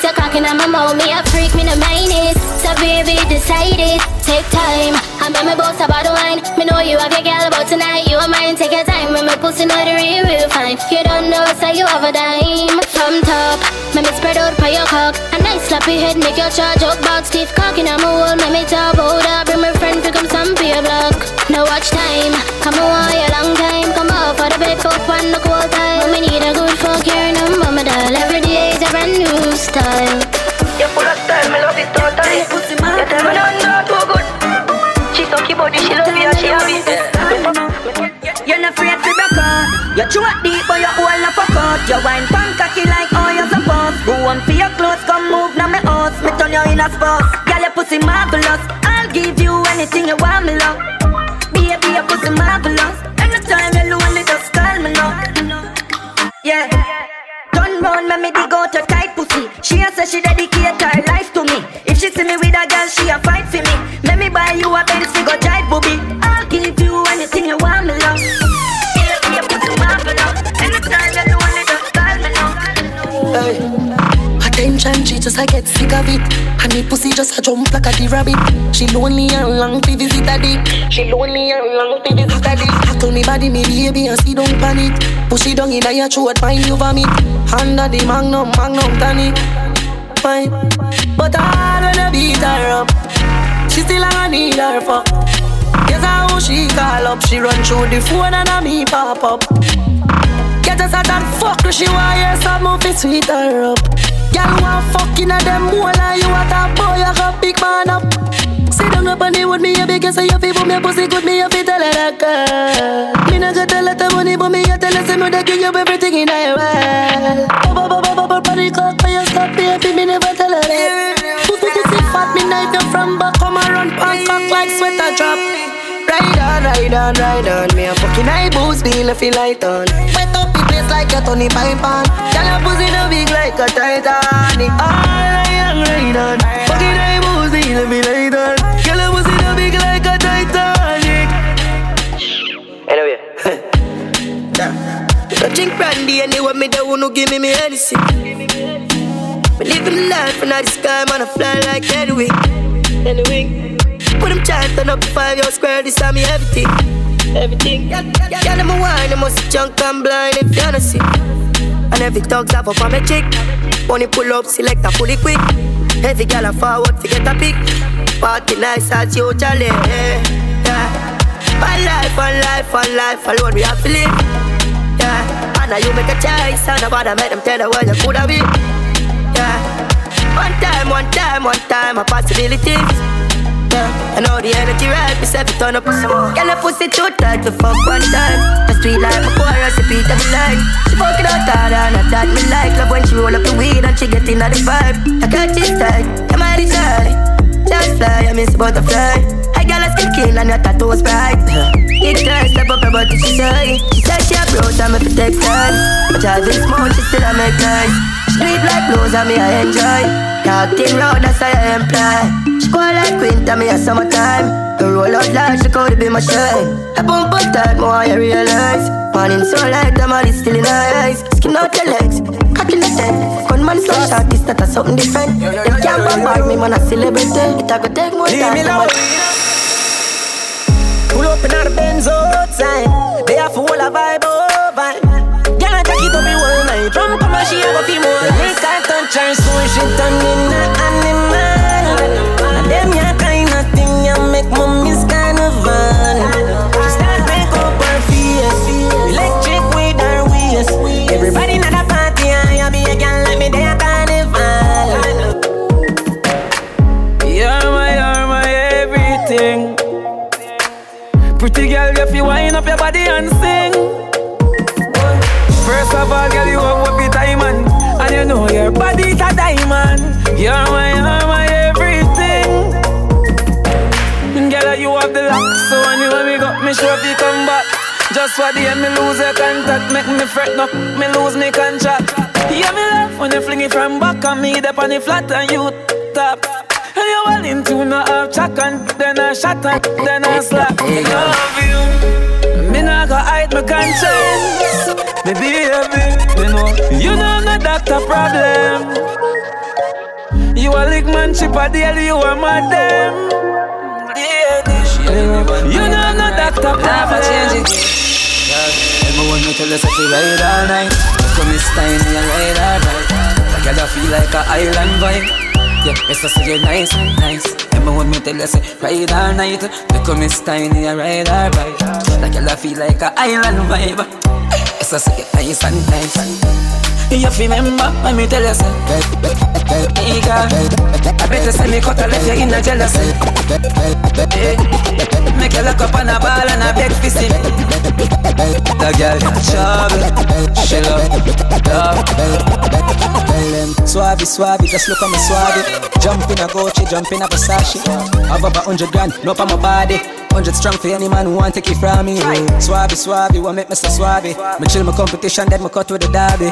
Put your cock in my mouth, me a freak, me no mind it. So baby, decide it. Take time, I'm me boss about the wine. Me know you have your girl, but tonight you are mine. Take your time, when me pussy know real fine. You don't know, so you have a dime. From top, me me spread out for your cock. A nice slappy head, make your charge up back. Stiff cock in my hole, me me top up. Bring my friend to come some beer block. Now watch time. Come on, a long time. Come for the bed, fuck one the cold time. Mommy need a good fuck here, no mama doll. Every day is a brand new style. You full of style, me love it totally. You tell me nothing not too good. She talk about it, she love you, she have it. You're not afraid to break out. You throat deep, but you hold not fuck out. You wine pan cocky like all you're supposed. Go on for your clothes, come move now me house. Me turn you in a spot. Girl, your pussy marvelous. I'll give you anything you want, me love. Baby, your pussy marvelous. Me. Yeah. Turn round, make me dig out your tight pussy. She a say she dedicate her life to me. If she see me with a girl, she a fight for me. Let me buy you a Benz, we go drive, just I get sick of it. And the pussy just a jump like a the rabbit. She lonely and long to visit dick. She lonely and long to visit a dick. Tackle me body, me baby, and see don't panic. Push it down in your throat, find you vomit. Under the magnum, magnum tonic. Fine, but I wanna beat her up. She still I need her fuck. Guess how she call up. She run through the phone and a me pop up. Get us a that fuck, she hear some move it sweet her up. Girl want fucking at them more like you a top boy, you got big man up. Sit down up and with me, a big say you feel me pussy good, me a fit tell her that girl. Me not got tell her the money, but me a tell her say me they give you everything in the world. Bubble bubble bubble body cock, but you stop baby, me never tell her that. Pussy pussy fat, me knife you from back, come and run punk cock like sweater drop. Ride on, ride on, ride on. Me a fucking eye boost, me left feel light on. Wet up the place like a Tony Pipe Girl, your pussy no big like a Titanic. All I am ride on. Fucking eye boost, me left feel light on. Girl, your pussy no big like a Titanic. Anyway. Don't drink brandy anyway, me don't wanna give me me anything. Me living life and I the sky, man, I fly like anyway. Anyway. I'm trying to turn up five year square, this time me everything. Everything. Girl, I'm a wine, I must junk and blind if you don't see. And every dog's have up on my chick. Money pull up, select a fully quick. Every girl a forward to get a pick. Party nice as you, Charlie. Yeah. One life, one life, one life, alone we have to live. Yeah. And now you make a choice, and nobody make them tell you where you coulda be. Yeah. One time, one time, one time, a possibilities. Yeah. I know the energy right, me say turn up some more. Girl, a pussy too tight to fuck one time. A street life, a poor recipe every line. She fucking out hard and I that me like. Love when she roll up the weed and she get in the vibe. I got this tight, am I the shy? Just fly, I miss butterfly. I got a skin king and your tattoos bright. It turns step up her body, she say. She said she a bro, if it take time. But driving smooth, she still a make noise. She it like blues and me I enjoy. Talk thin road, that's how I employ. She go like winter, me a summertime. The roll out large, she could be my shine. I bump but tight, more I realize. Morning so light, the money still in her eyes. Skin out your legs, cock in the tent. Man so short, this that a something different. Them can't bombard me, man a celebrity. It a go take more time. Leave me to alone. Pull up in the Benz outside. They have full of vibe, oh vibe. Girl, I take it up the whole night. Drum come and she have a feel more. I touch her, so she turn in a Just for the end, me lose your contact, make me fret, no, me lose me contract. Yeah, me love when you fling it from back and me up on the flat and you top. And you well into no half chat and then I shot and then I slap. Me love you, me not go hide my conscience. Me baby, you know, you know I'm not doctor problem. You a lick man chip a deal, you a madam. You know I'm not doctor problem. change it. Everyone me tell us if you ride all night. Come this time, me a ride all night. I feel like a island vibe. Yeah, it's just say you nice, nice. Remember when me tell you say ride all night, look at me tiny, I ride or bike. Like I feel like a island vibe. Just say you nice and nice. You fi remember when me tell you say Hey girl I better say me cut a left you in a jealousy hey. Eh, make you look up on a ball and a for see me The girl trouble She love, love Suave, suave, just look at me suave Jump in a Gucci, jump in a Versace Have about hundred grand, no on my body Hundred strong for any man who want take it from me. Swabby, swabby, what make me so swabby? My competition, then me cut with the derby.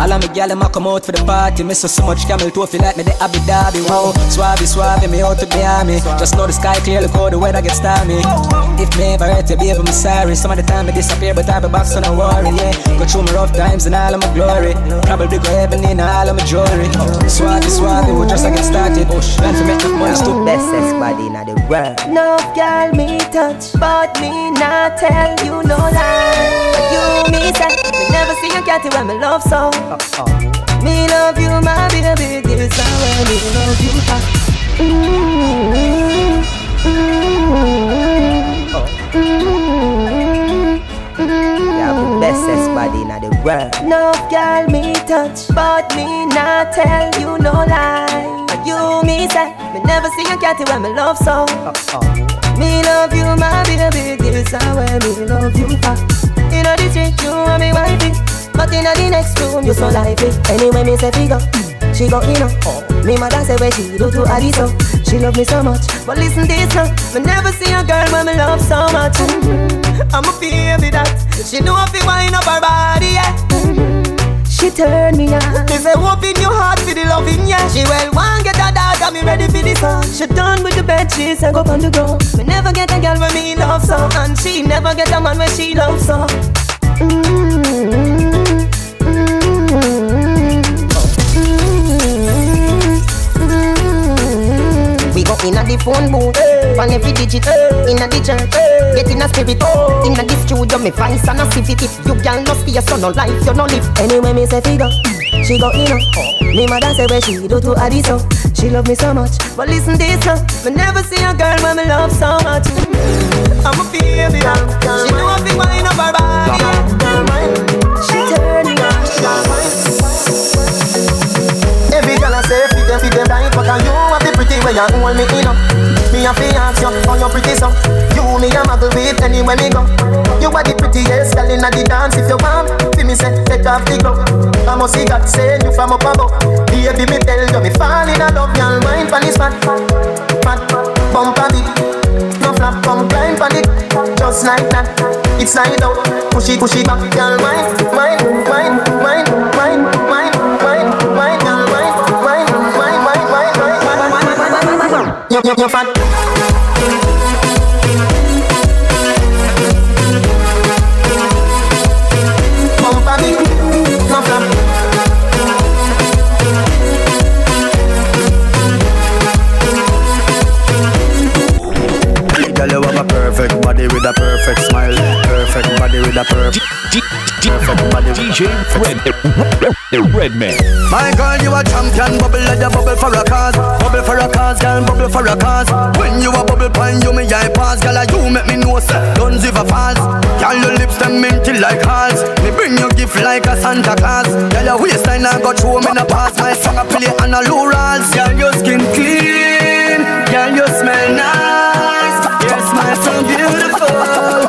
All of me gal them come out for the party. Miss so so much camel toe feel like me the Abu Dhabi. Wow, swabby, swabby, me out to the army. Just know the sky clear, look how the weather gets stormy. If me ever hurt you, baby, I'm sorry. Some of the time I disappear, but I be back, so no worry. Yeah, go through my rough times and all of my glory. Probably go heaven in all of my jewelry. Swabby, swabby, we just get started. Man, for make money, stupid. Best body in the world. No girl, me touch, but me not tell you no lie. You me say, me never see a cat when me love so. Me love you, my baby, this is how me love you. Mm-hmm. You have the bestest body in the world. No girl me touch, but me not tell you no lie. You me say, me never see a cat when me love so. Uh-uh. Me love you, my baby, this is how me love you. In district, you are me wifey, but in the next room, you so lively. Anyway, me say figure, she go in oh. Me mother say when she do to Adiso, she love me so much. But listen this now, me never see a girl when me love so much. Mm-hmm. I'm a baby that she know if wind up her body, yeah. She turn me on. Me say open your heart for the loving, yeah. She well one get a dog, got me ready for the song. She done with the bed sheets and go on the ground. Me never get a girl when me love so, and she never get a man when she love so. Mm-hmm. Inna the phone booth, hey. on every digit, hey. inna the church, hey. get in a spirit, oh. inna the studio, me find son a civic. If you girl no stay, so no life, you no live. Anyway, me say figure, she go inna. Oh. Me mother say where she do to Adiso, she love me so much. But listen this now, me never see a girl when me love so much. I'm a baby, she know I feel wind up her body. She turn me on. Say fit them right, but you have the pretty way you hold me in up. Me a fi ask you, how you pretty so? You me a muggle with anywhere me go. You are the prettiest girl inna the dance. If you want, fi me say take off the glove. I must see God send you from up above. Baby me tell you me fall in love, y'all mind pon this fat, fat, bump on it. No flap, come climb pon it, just like that. It's slide out, push it, push it back, y'all mind, mind, mind, mind, mind, you, you, you fat. Body with a. Perfect body DJ Red, Redman. My girl, you a champion. Bubble like a bubble for a cause. Bubble for a cause, girl. Bubble for a cause. When you a bubble pine, you me eye pass. Girl, you make me know say guns if a falls. Girl, your lips them minty like halls. Me bring you gift like a Santa Claus. Girl, your waistline I got through me no pass. My song I play on a low rolls. Girl, your skin clean. Girl, you smell nice. Your smile so beautiful.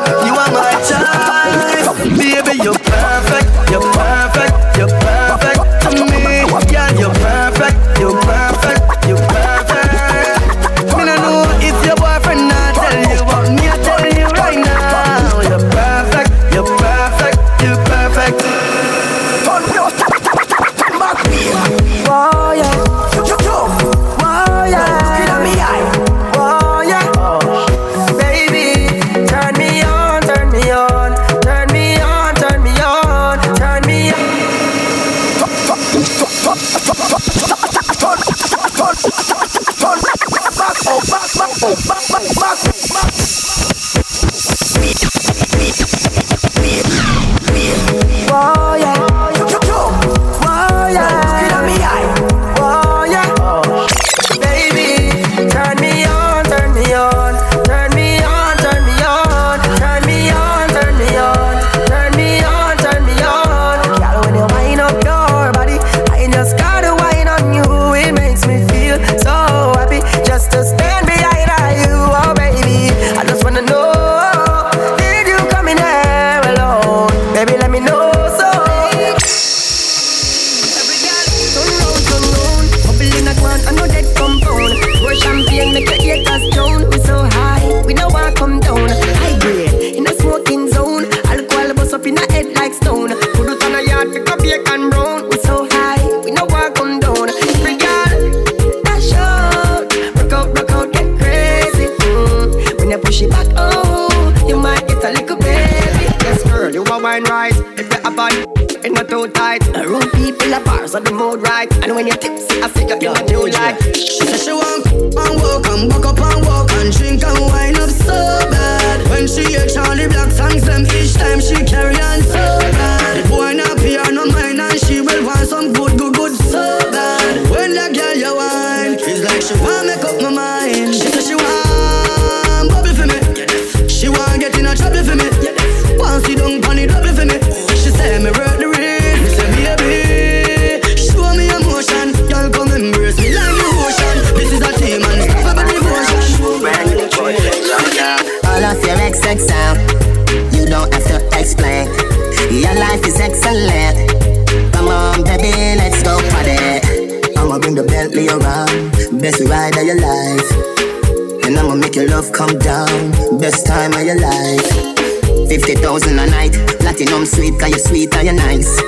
She want make up my mind. Your love come down, best time of your life. 50,000 a night, platinum sweet, cause you're sweet and you're nice.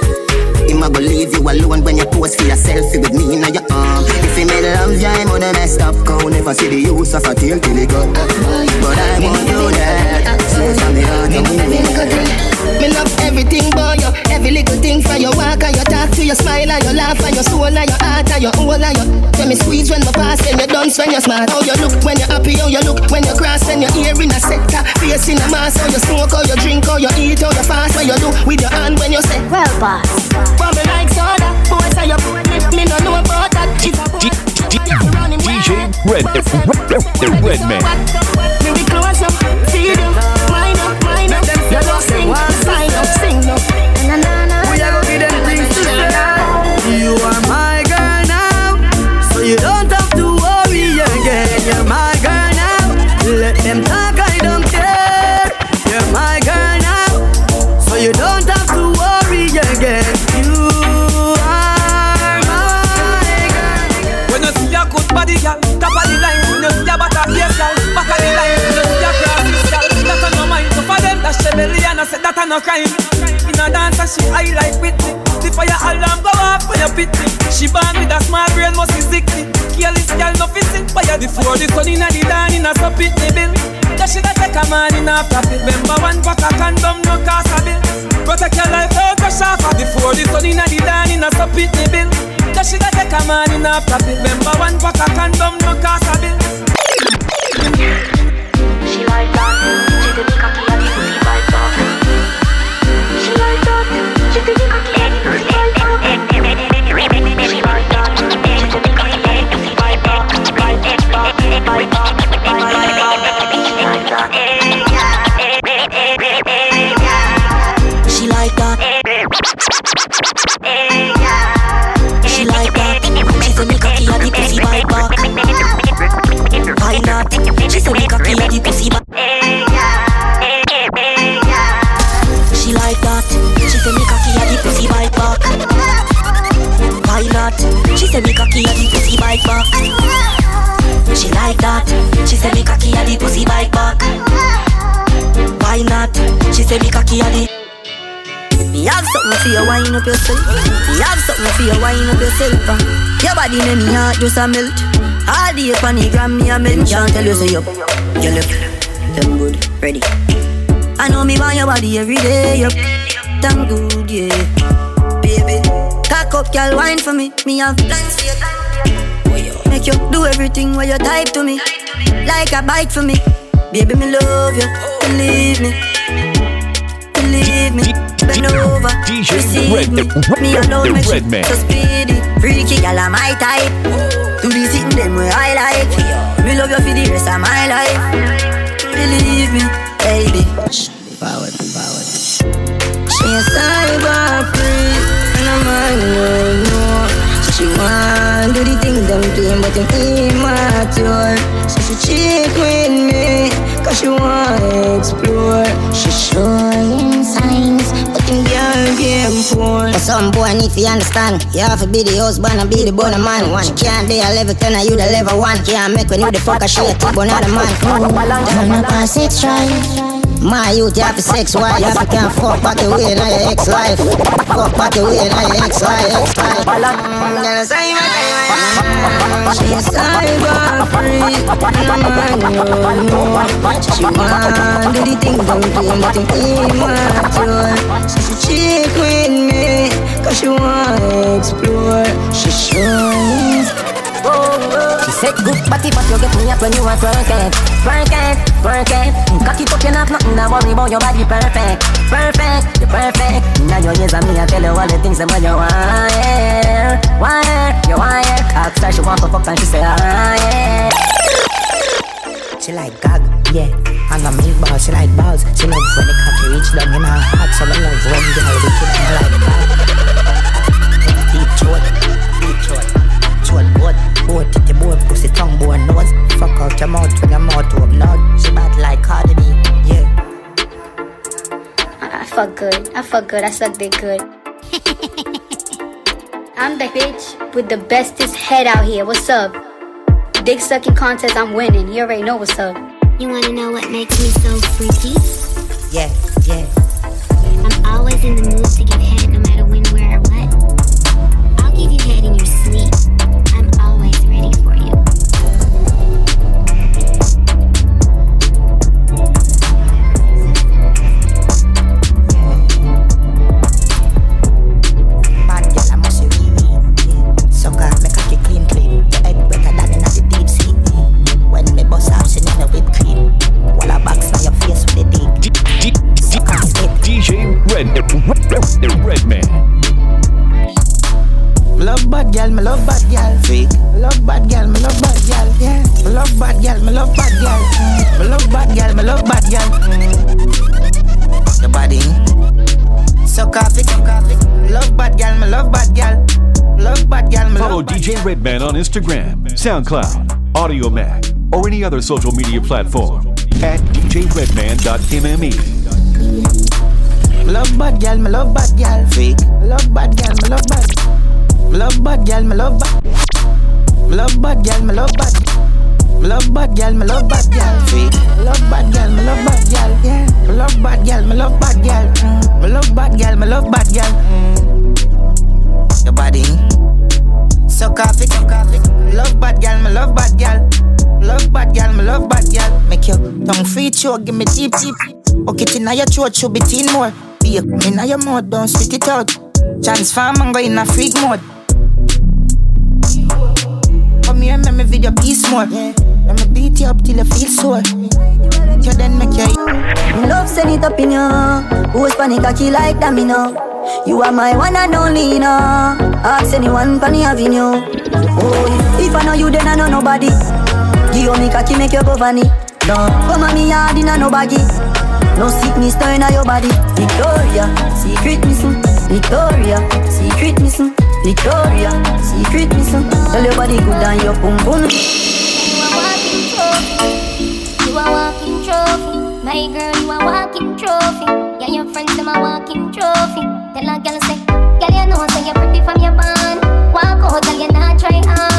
A go leave you alone when you pose for your selfie with me in your arm. If he made love, yeah, I'm on a messed up cow. Never see the use of a tail till he got. But I won't do that. So from the heart, everything about you, every little thing for your walk and your talk to your smile and your laugh and your soul and your heart and your whole and your. When me squeeze when my pass, and you dance when you're smart. How you look when you're happy, how you look when you cross, when you're here in a sector, face in a mask. How you smoke, how you drink, how you eat, how you fast, what you do with your hand when you say, Well, boss. Bubble like soda, boy, say you me no know about that. If a boy DJ Red, the Red Man. Said that a no crime. In a dance, and she high like Whitney. The fire alarm go off when you pit me. She born with a small brain, must be sickly. Careless girl, no fitting. Fire before the sun inna the dawn, inna so pit me bill. That she da take a man in a profit. Remember one pack of condom, no cost a bill. Protect your life, don't crash off. Before the sun inna the dawn, inna so pit me bill. That she da take a man in a profit. Remember one pack of condom, no cost a bill. She like that. That. She say me cocky and the pussy bite back. Why not? She say me cocky and the Me have something for you, wind up yourself. Me have something for you, wind up yourself. Your body make me heart just a melt. All the up gram, me a mention. Tell you say you, you look, damn good, ready. I know me want your body every day. You damn good, yeah. Baby, cock up, girl, wine for me. Me have plans for you. Make you do everything while you type to me, like a bite for me. Baby, me love you, believe me, believe me. Bend over, DJ receive me. Me alone, Red Man. so speedy, freaky, girl, I'm my type. Do the thing them way I like. Me love you for the rest of my life. Believe me, baby. Forward, forward. She a but them immature. So she cheat with me, cause she wanna explore. She showing signs, but them girl game poor. But some boy need to understand. You have to be the husband and be the bonner man. One can't be a level ten and you the level one. Can't make when you the fucker shit. But not a man. Turn up a six drive. My youth, you have sex why you have can't fuck back away in your ex life. Fuck back away in your ex life. She's cyber free, no man no more. She want do the thing down to nothing immature. She cheat with me, cause she want explore. She She said good body, but you get me up when you are work it, work it, work it. Cock it up, you not nothing to worry about your body perfect, perfect, you're perfect. Now your ears and me, I tell you all the things that when you yeah, want, you. Ask her she want to fuck and she say, ah, yeah. She like gag, yeah. And a milk ball, she like balls. She love when the cocky reach down in her heart. So I love when the girl wicked and I like that. Deep throat boat, boat, titty boat, pussy tongue, boy, nose. Fuck out your mouth when your mouth open out. She bad like Cardi B, yeah. I fuck good. I fuck good. I suck dick good. I'm the bitch with the bestest head out here. What's up? Dick sucking contest, I'm winning. You already know what's up. You wanna know what makes me so freaky? Yeah, yeah. I'm always in the mood to give SoundCloud, Audiomack, or any other social media platform at djredman.mme. Me love bad girl, me love bad girl. Freak. Me love bad girl, me love bad. Me love bad girl, me love bad. Me love bad girl, me love bad. Me love bad girl, me love bad girl. Freak. Me love bad girl, me love bad girl. Yeah. Me love bad girl, me love bad. Mm. Me love bad girl, me love bad. Mm. Your body. Off it. Me love bad girl, me love bad girl. Love bad girl, me love bad girl. Make your tongue free choke, give me deep, deep. Okay, it inna your throat, should be teen more. Be inna your mouth, don't spit it out. Transform and go in a freak mode. Come here, make me video piece more. Let me beat you up till you feel sore. You then make your Love send it up in you. Who's panic cocky like domino? You are my one and only, you know. Ask anyone pan the avenue. Oh, if I know you, then I know nobody. Give me cocky, make you go funny. No, come on me yard in a no baggy. No sickness on your body. Victoria, secret missing. Victoria, secret missing. Victoria, secret missing. Tell your body good and your pum pum. You are walking trophy. My girl, you a walking trophy. Yeah, your friends them a walking trophy. Tell a girl say, girl you know say you're pretty from your band. Walk out, girl you not try hard.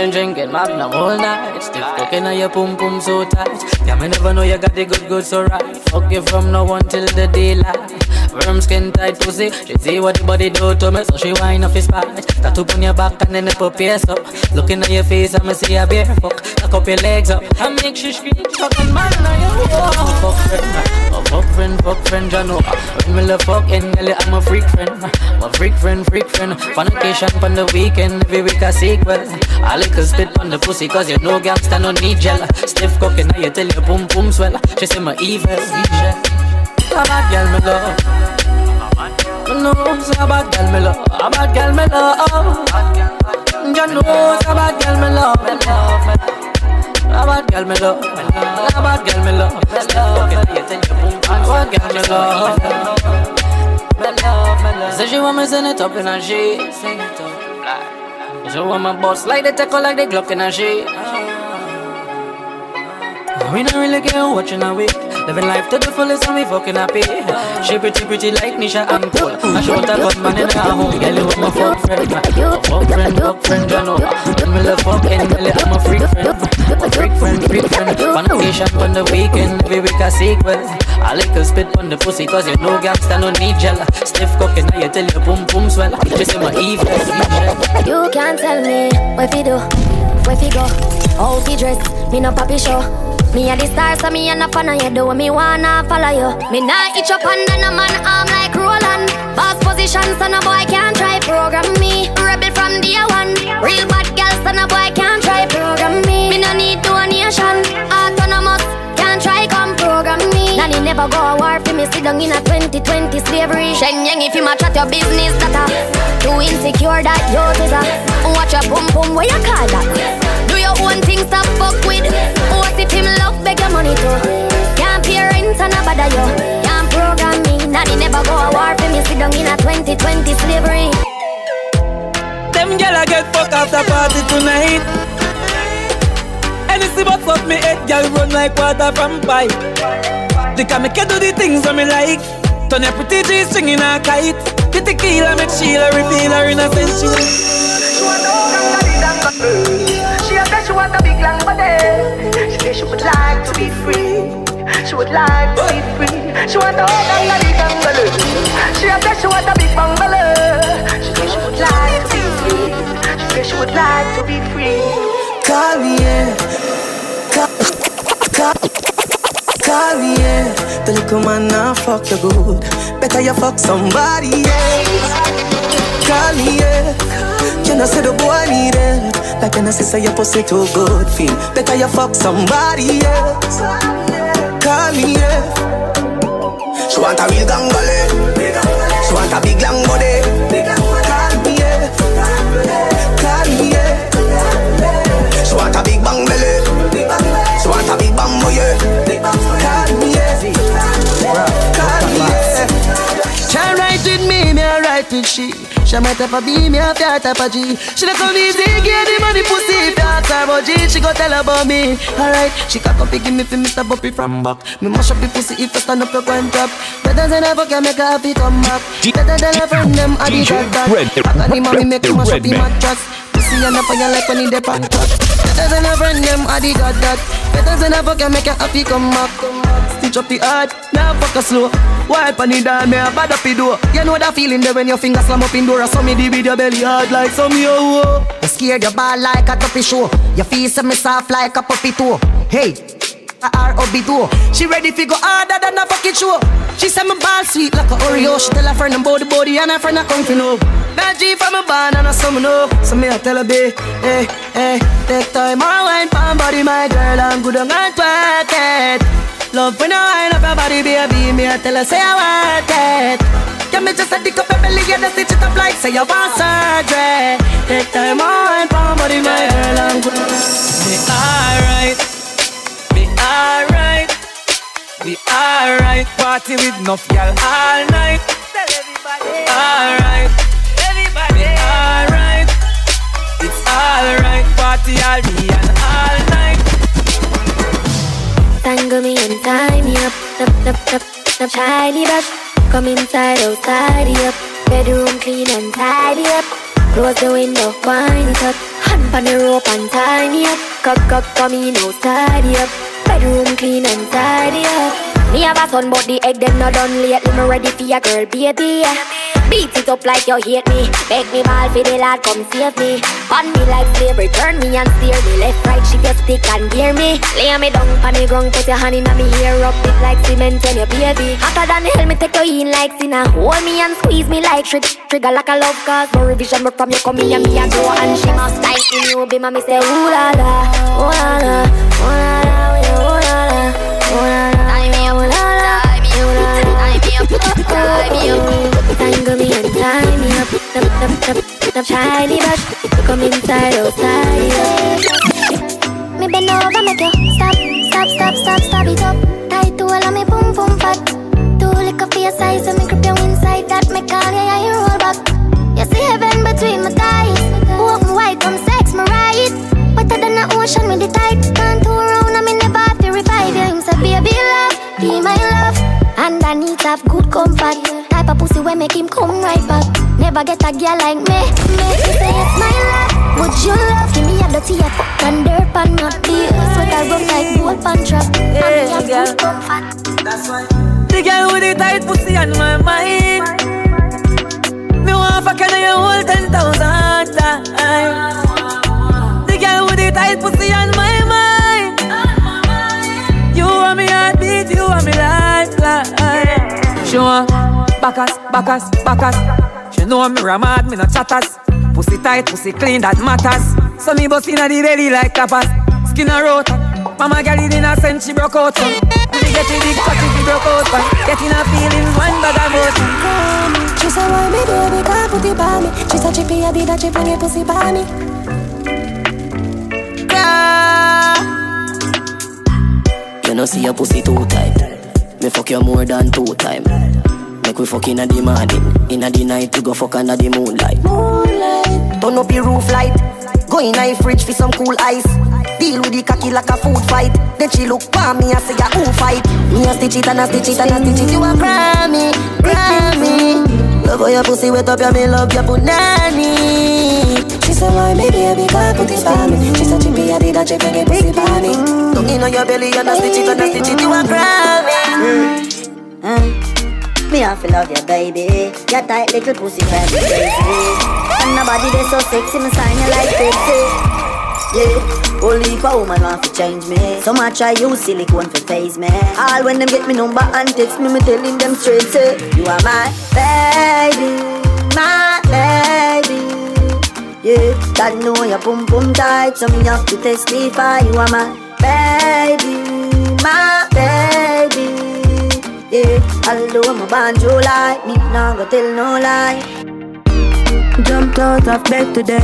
Been drinking Magnum all night. Still cooking on your pum pum so tight. Yeah, me never know you got the good good so right. Fuck you from now until the daylight. Firm skin tight pussy. She see what the body do to me, so she wind off his spine. Tattoo on your back and then the put pierce up. Looking at your face, I'ma see a bear fuck. Lock up your legs up I make she scream. Fucking man, now you fuck oh, fuck friend, fuck friend, know. When me love fucking, girl, I'm a freak friend. I'm a freak friend, freak friend. Fornication on the weekend, every week a sequel. I little spit on the pussy cause you know gangsta no need gel Stiff cooking now you tell your boom boom swell She say my evil, evil A bad girl me love No, it's a bad girl me love A bad girl me love know it's a bad girl me love bad girl me love A bad girl me love Stiff cooking now you tell your boom boom swell Bad girl me love Me love, me love Say she want me send it up in her sheet Sing it up so I'm a boss like the tackle like the Glock in a shit. We don't really care watching a week. Living life to the fullest and we fucking happy. She pretty pretty like Nisha and Cole. And she want a good man in her home. Girl, you my fuck friend. Fuck friend, fuck friend, you know. Me love fucking, girl, I'm a freak friend. A freak friend, freak friend. Fornication on the weekend, every week a sequel. I like to spit on the pussy cause you know gangsta no need gel. Stiff cooking, now you tell your boom boom swell. She say my evil, You can't tell me where fi do, where fi go, how fi dress. Me no papi show. Me a the star, so me a no fan of you. Do me wanna follow you. Me nah itch up under no man arm like Roland. Boss position, so no boy can't try program me. Rebel from day one. Real bad girl, so no boy can't try program me. Me no need donation. Autonomous, can't try come program me. Nanny never go a war for me. Sit down in a 2020 slavery. Shenyang if you match at your business, that a too insecure that you a. Watch your boom boom, where you call that? Your own thing, stop fuck with. What if him love beg your money too? Can't pay rent and a bother you. Can't program me. Nanny never go a war for me. Sit down in a 2020 slavery. Them gyal a get fuck after party tonight. Anything but fuck me head, gyal run like water from pipe. They can make you do the things that me like. Turn your pretty G string in a kite. The tequila make Sheila reveal her innocence. She want She a big long body. She say she would like to be free. She would like to be free. She want a gangali gangali. She a say she want a big bungalow. She say she would like to be free. She say she would like to be free. Call me, yeah. Call, call, call me, yeah. The little man now fuck you good. Better you fuck somebody else. Call me, yeah. You know say the boy need it. Like when I say your pussy too good, feel. Better you fuck somebody else. Call me, yeah. She want a real gangale. She want a big long body. She. My type of B, me a fair type of G. She not come easy, get the money pussy. If you ask her about G, she go tell about me. Alright, she cock up, give me for Mr. Buppy from back. Me mash up the pussy if you stand up, you go and drop. Better than ever can make her happy come back. Better than her friend them, I DJ that. Red- Back on the mommy make me mash up the mattress. Pussy and up on your like when he dip on top. Better than her friend them, I did got that. Better than ever can make her happy come back. Stitch up the heart, now fuck her slow. Wipe on the down, me a bad up the door. You know that feeling there when your fingers slam up in door. I saw me with your belly hard like some yo. You scared your ball like a tuppy show. Your face me soft like a puppy toe. Hey. R-O-B-2 She ready fi go harder than a fucking show She say my ball sweet like a Oreo She tell her friend about the body and her friend a come fi know That G from a band and a summer know So me a tell her be Hey, eh, eh, hey, take time or wine pan body my girl I'm good on and twerk it Love when I wind up your body baby Me a tell her say I want it yeah, me just a dick up your belly and a stitch it up like say you want surgery Take time or wine pan body my girl I'm good Be alright, be alright, be alright. Party with enough gal all night. Everybody alright, everybody. Be alright, it's alright. Party all day and all night. Tangle me and tie me up, up, up, up, up, tidy up. Come inside, oh tidy up. Bedroom clean and tidy up. Close the window, wind it up. Hand on the rope and tie me up. Cock, cock, come in oh tidy up. Bedroom clean and tidy. Me have a son, but the egg them not done lately. Me ready for your girl, baby. Beat it up like you hate me. Make me ball for the lad, come save me. On me like slavery, turn me and steer me. Left, right, she just stick and gear me. Lay me down on the ground, put your hand in me hair up it like cement when you baby. Hotter than hell, me take you in like sinner. Hold me and squeeze me like trick. Trigger like a love cause no revision, but from you come here, me a grow and she must like in you. Be my me say ooh la la, ooh la la, ooh la la, Nap, nap, nap, nap, shiny brush. Come inside, outside. Me bend over, make you stop, stop, stop, stop, stop it up. Tight to all of me, boom, boom, fat. Two lick up for your size, so me grip you inside that. Me call you, yeah, you roll back. You see heaven between my thighs. Walk me white, come sex me right. Wetter than the ocean with the tide. Turn around, I me never have to revive you. Him say, baby love, be my love. And I need to have good comfort. Type of pussy where make him come right back. Never get a girl like me. Me, you say it's my love. Would you love? Give me a dirty a fuck and dirt pan not be Sweat I rub like gold pan trap. And me have good comfort. That's why. The girl with the tight pussy on my mind. Me want fuck you you hold ten thousand times. The girl with the tight pussy on my mind. You want me heartbeat, you want me lifeline. She want backus, backus, backus. She know me ramad, me no chatters. Pussy tight, pussy clean, that matters. So me bust inna the belly like tapas. Skin a rota. Mama girl in a sense she broke out. son. Me get it big cocky she broke out. son. Getting a feelings one bag of motion. She said, why me baby can't put it by me She said, chippy, I did that, chip, bring your pussy by me You know see your pussy two time. Me fuck you more than two time. Make we fuck inna the morning, inna the night we go fuck under the moonlight. Moonlight Turn up your roof light. Go in a fridge for some cool ice. Deal with the cocky like a food fight. Then she look for me and say, yeah, who fight? Me a stitch it and a stitch it and a stitch it. You a Grammy, Grammy. Love how your pussy wet up, yeah, me love your punani. She said, why me baby can't put it by me She said, chippy, I did that, chip, bring your pussy by me Tongue in on your belly and a stitch it and a stitch it. You a Grammy. Mm. Me have to love you, baby. Your tight little pussy drive me crazy. And nobody they so sexy, me sign you like sexy. Yeah, only if a woman want to change me. So much I use silicone for face me. All when them get me number and text me, me telling them straight say, You are my baby, my baby. Yeah, that know your boom boom tight, so me have to testify. You are my baby, my baby. Yeah, although a banjo like me, nah go tell no lie. Jumped out of bed today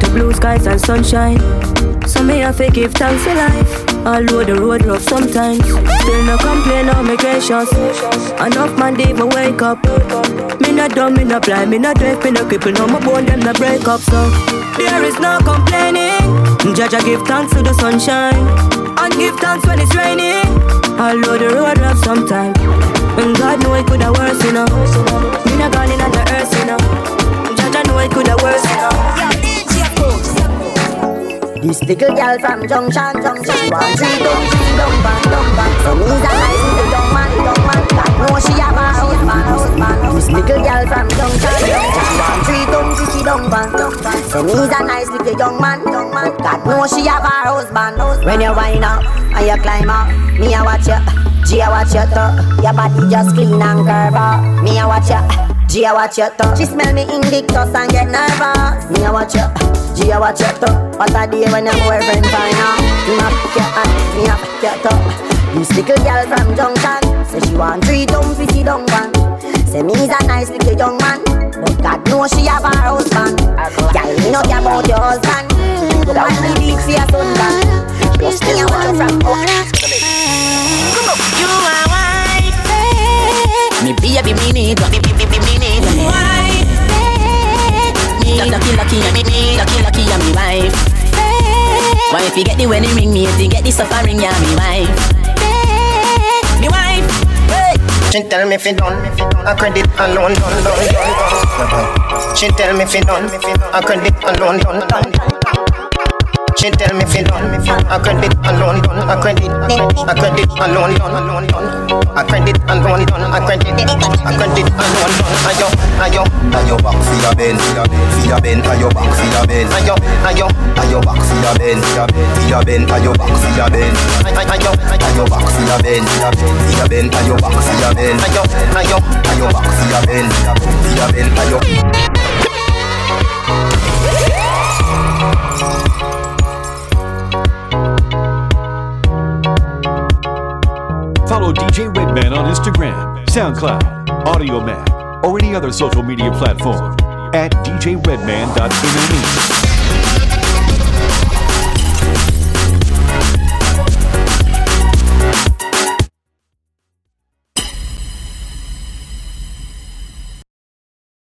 to blue skies and sunshine. So me have to give thanks to life. Although the road rough sometimes, still no complain or me gracious. Enough man they even wake up. Me not dumb, me not blind, me not deaf, me not cripple, no my bone them not break up. So there is no complaining. Judge I give thanks to the sunshine and give thanks when it's raining. Although the road rough sometimes, and God know it could have worse, you know. Me not gone in on the earth, you know. Judge I know it could have worse, you know. This little girl from Junction, Junction She want three dumb, three dumb, bang, dumb, bang So me's a nice little young man, young man God know she have a house, man, This little girl from Junction, Junction three dumb, bang, dumb, bang So me's a nice little young man, God know she have a husband, husband When you wind up and you climb up Me a watch you, G a watch you too Your body just clean and curve up. Me a watch you G a watch you too She smell me invictus and get nervous. Me a watch you G a watch you too What a day when your boyfriend find out. Me fuck you and me fuck you too This little girl from Junction Say she want three dumb fifty dumb one Say me's a nice little young man But God knows she have a husband. Girl, me know you about your husband. Mm, Woman be beat for your son man. Plus me a want you from You are white, Me baby, me need me, me, me, me, me need white, Me lucky, lucky, me, me lucky, lucky, I'm me wife. Why if you get the wedding ring, me if you get the suffering, yeah, me wife. Me wife. She tell me fi done, a credit alone done, done, done, done. She tell me fi done, a credit alone done, done. She tell me fi done, a credit alone done, a credit, a credit alone done, alone done, a credit alone done, a credit, a credit alone done. Ayo, ayo, ayo back for your bend, for your bend, ayo back for your bend, ayo, ayo, ayo back for your bend, for your bend, ayo back for your bend, ayo, ayo back for your bend, for your bend, ayo back for your bend, ayo, ayo, ayo back for your bend, for your bend, ayo. Follow DJ Redman on Instagram, SoundCloud, Audiomack, or any other social media platform at djredman.me.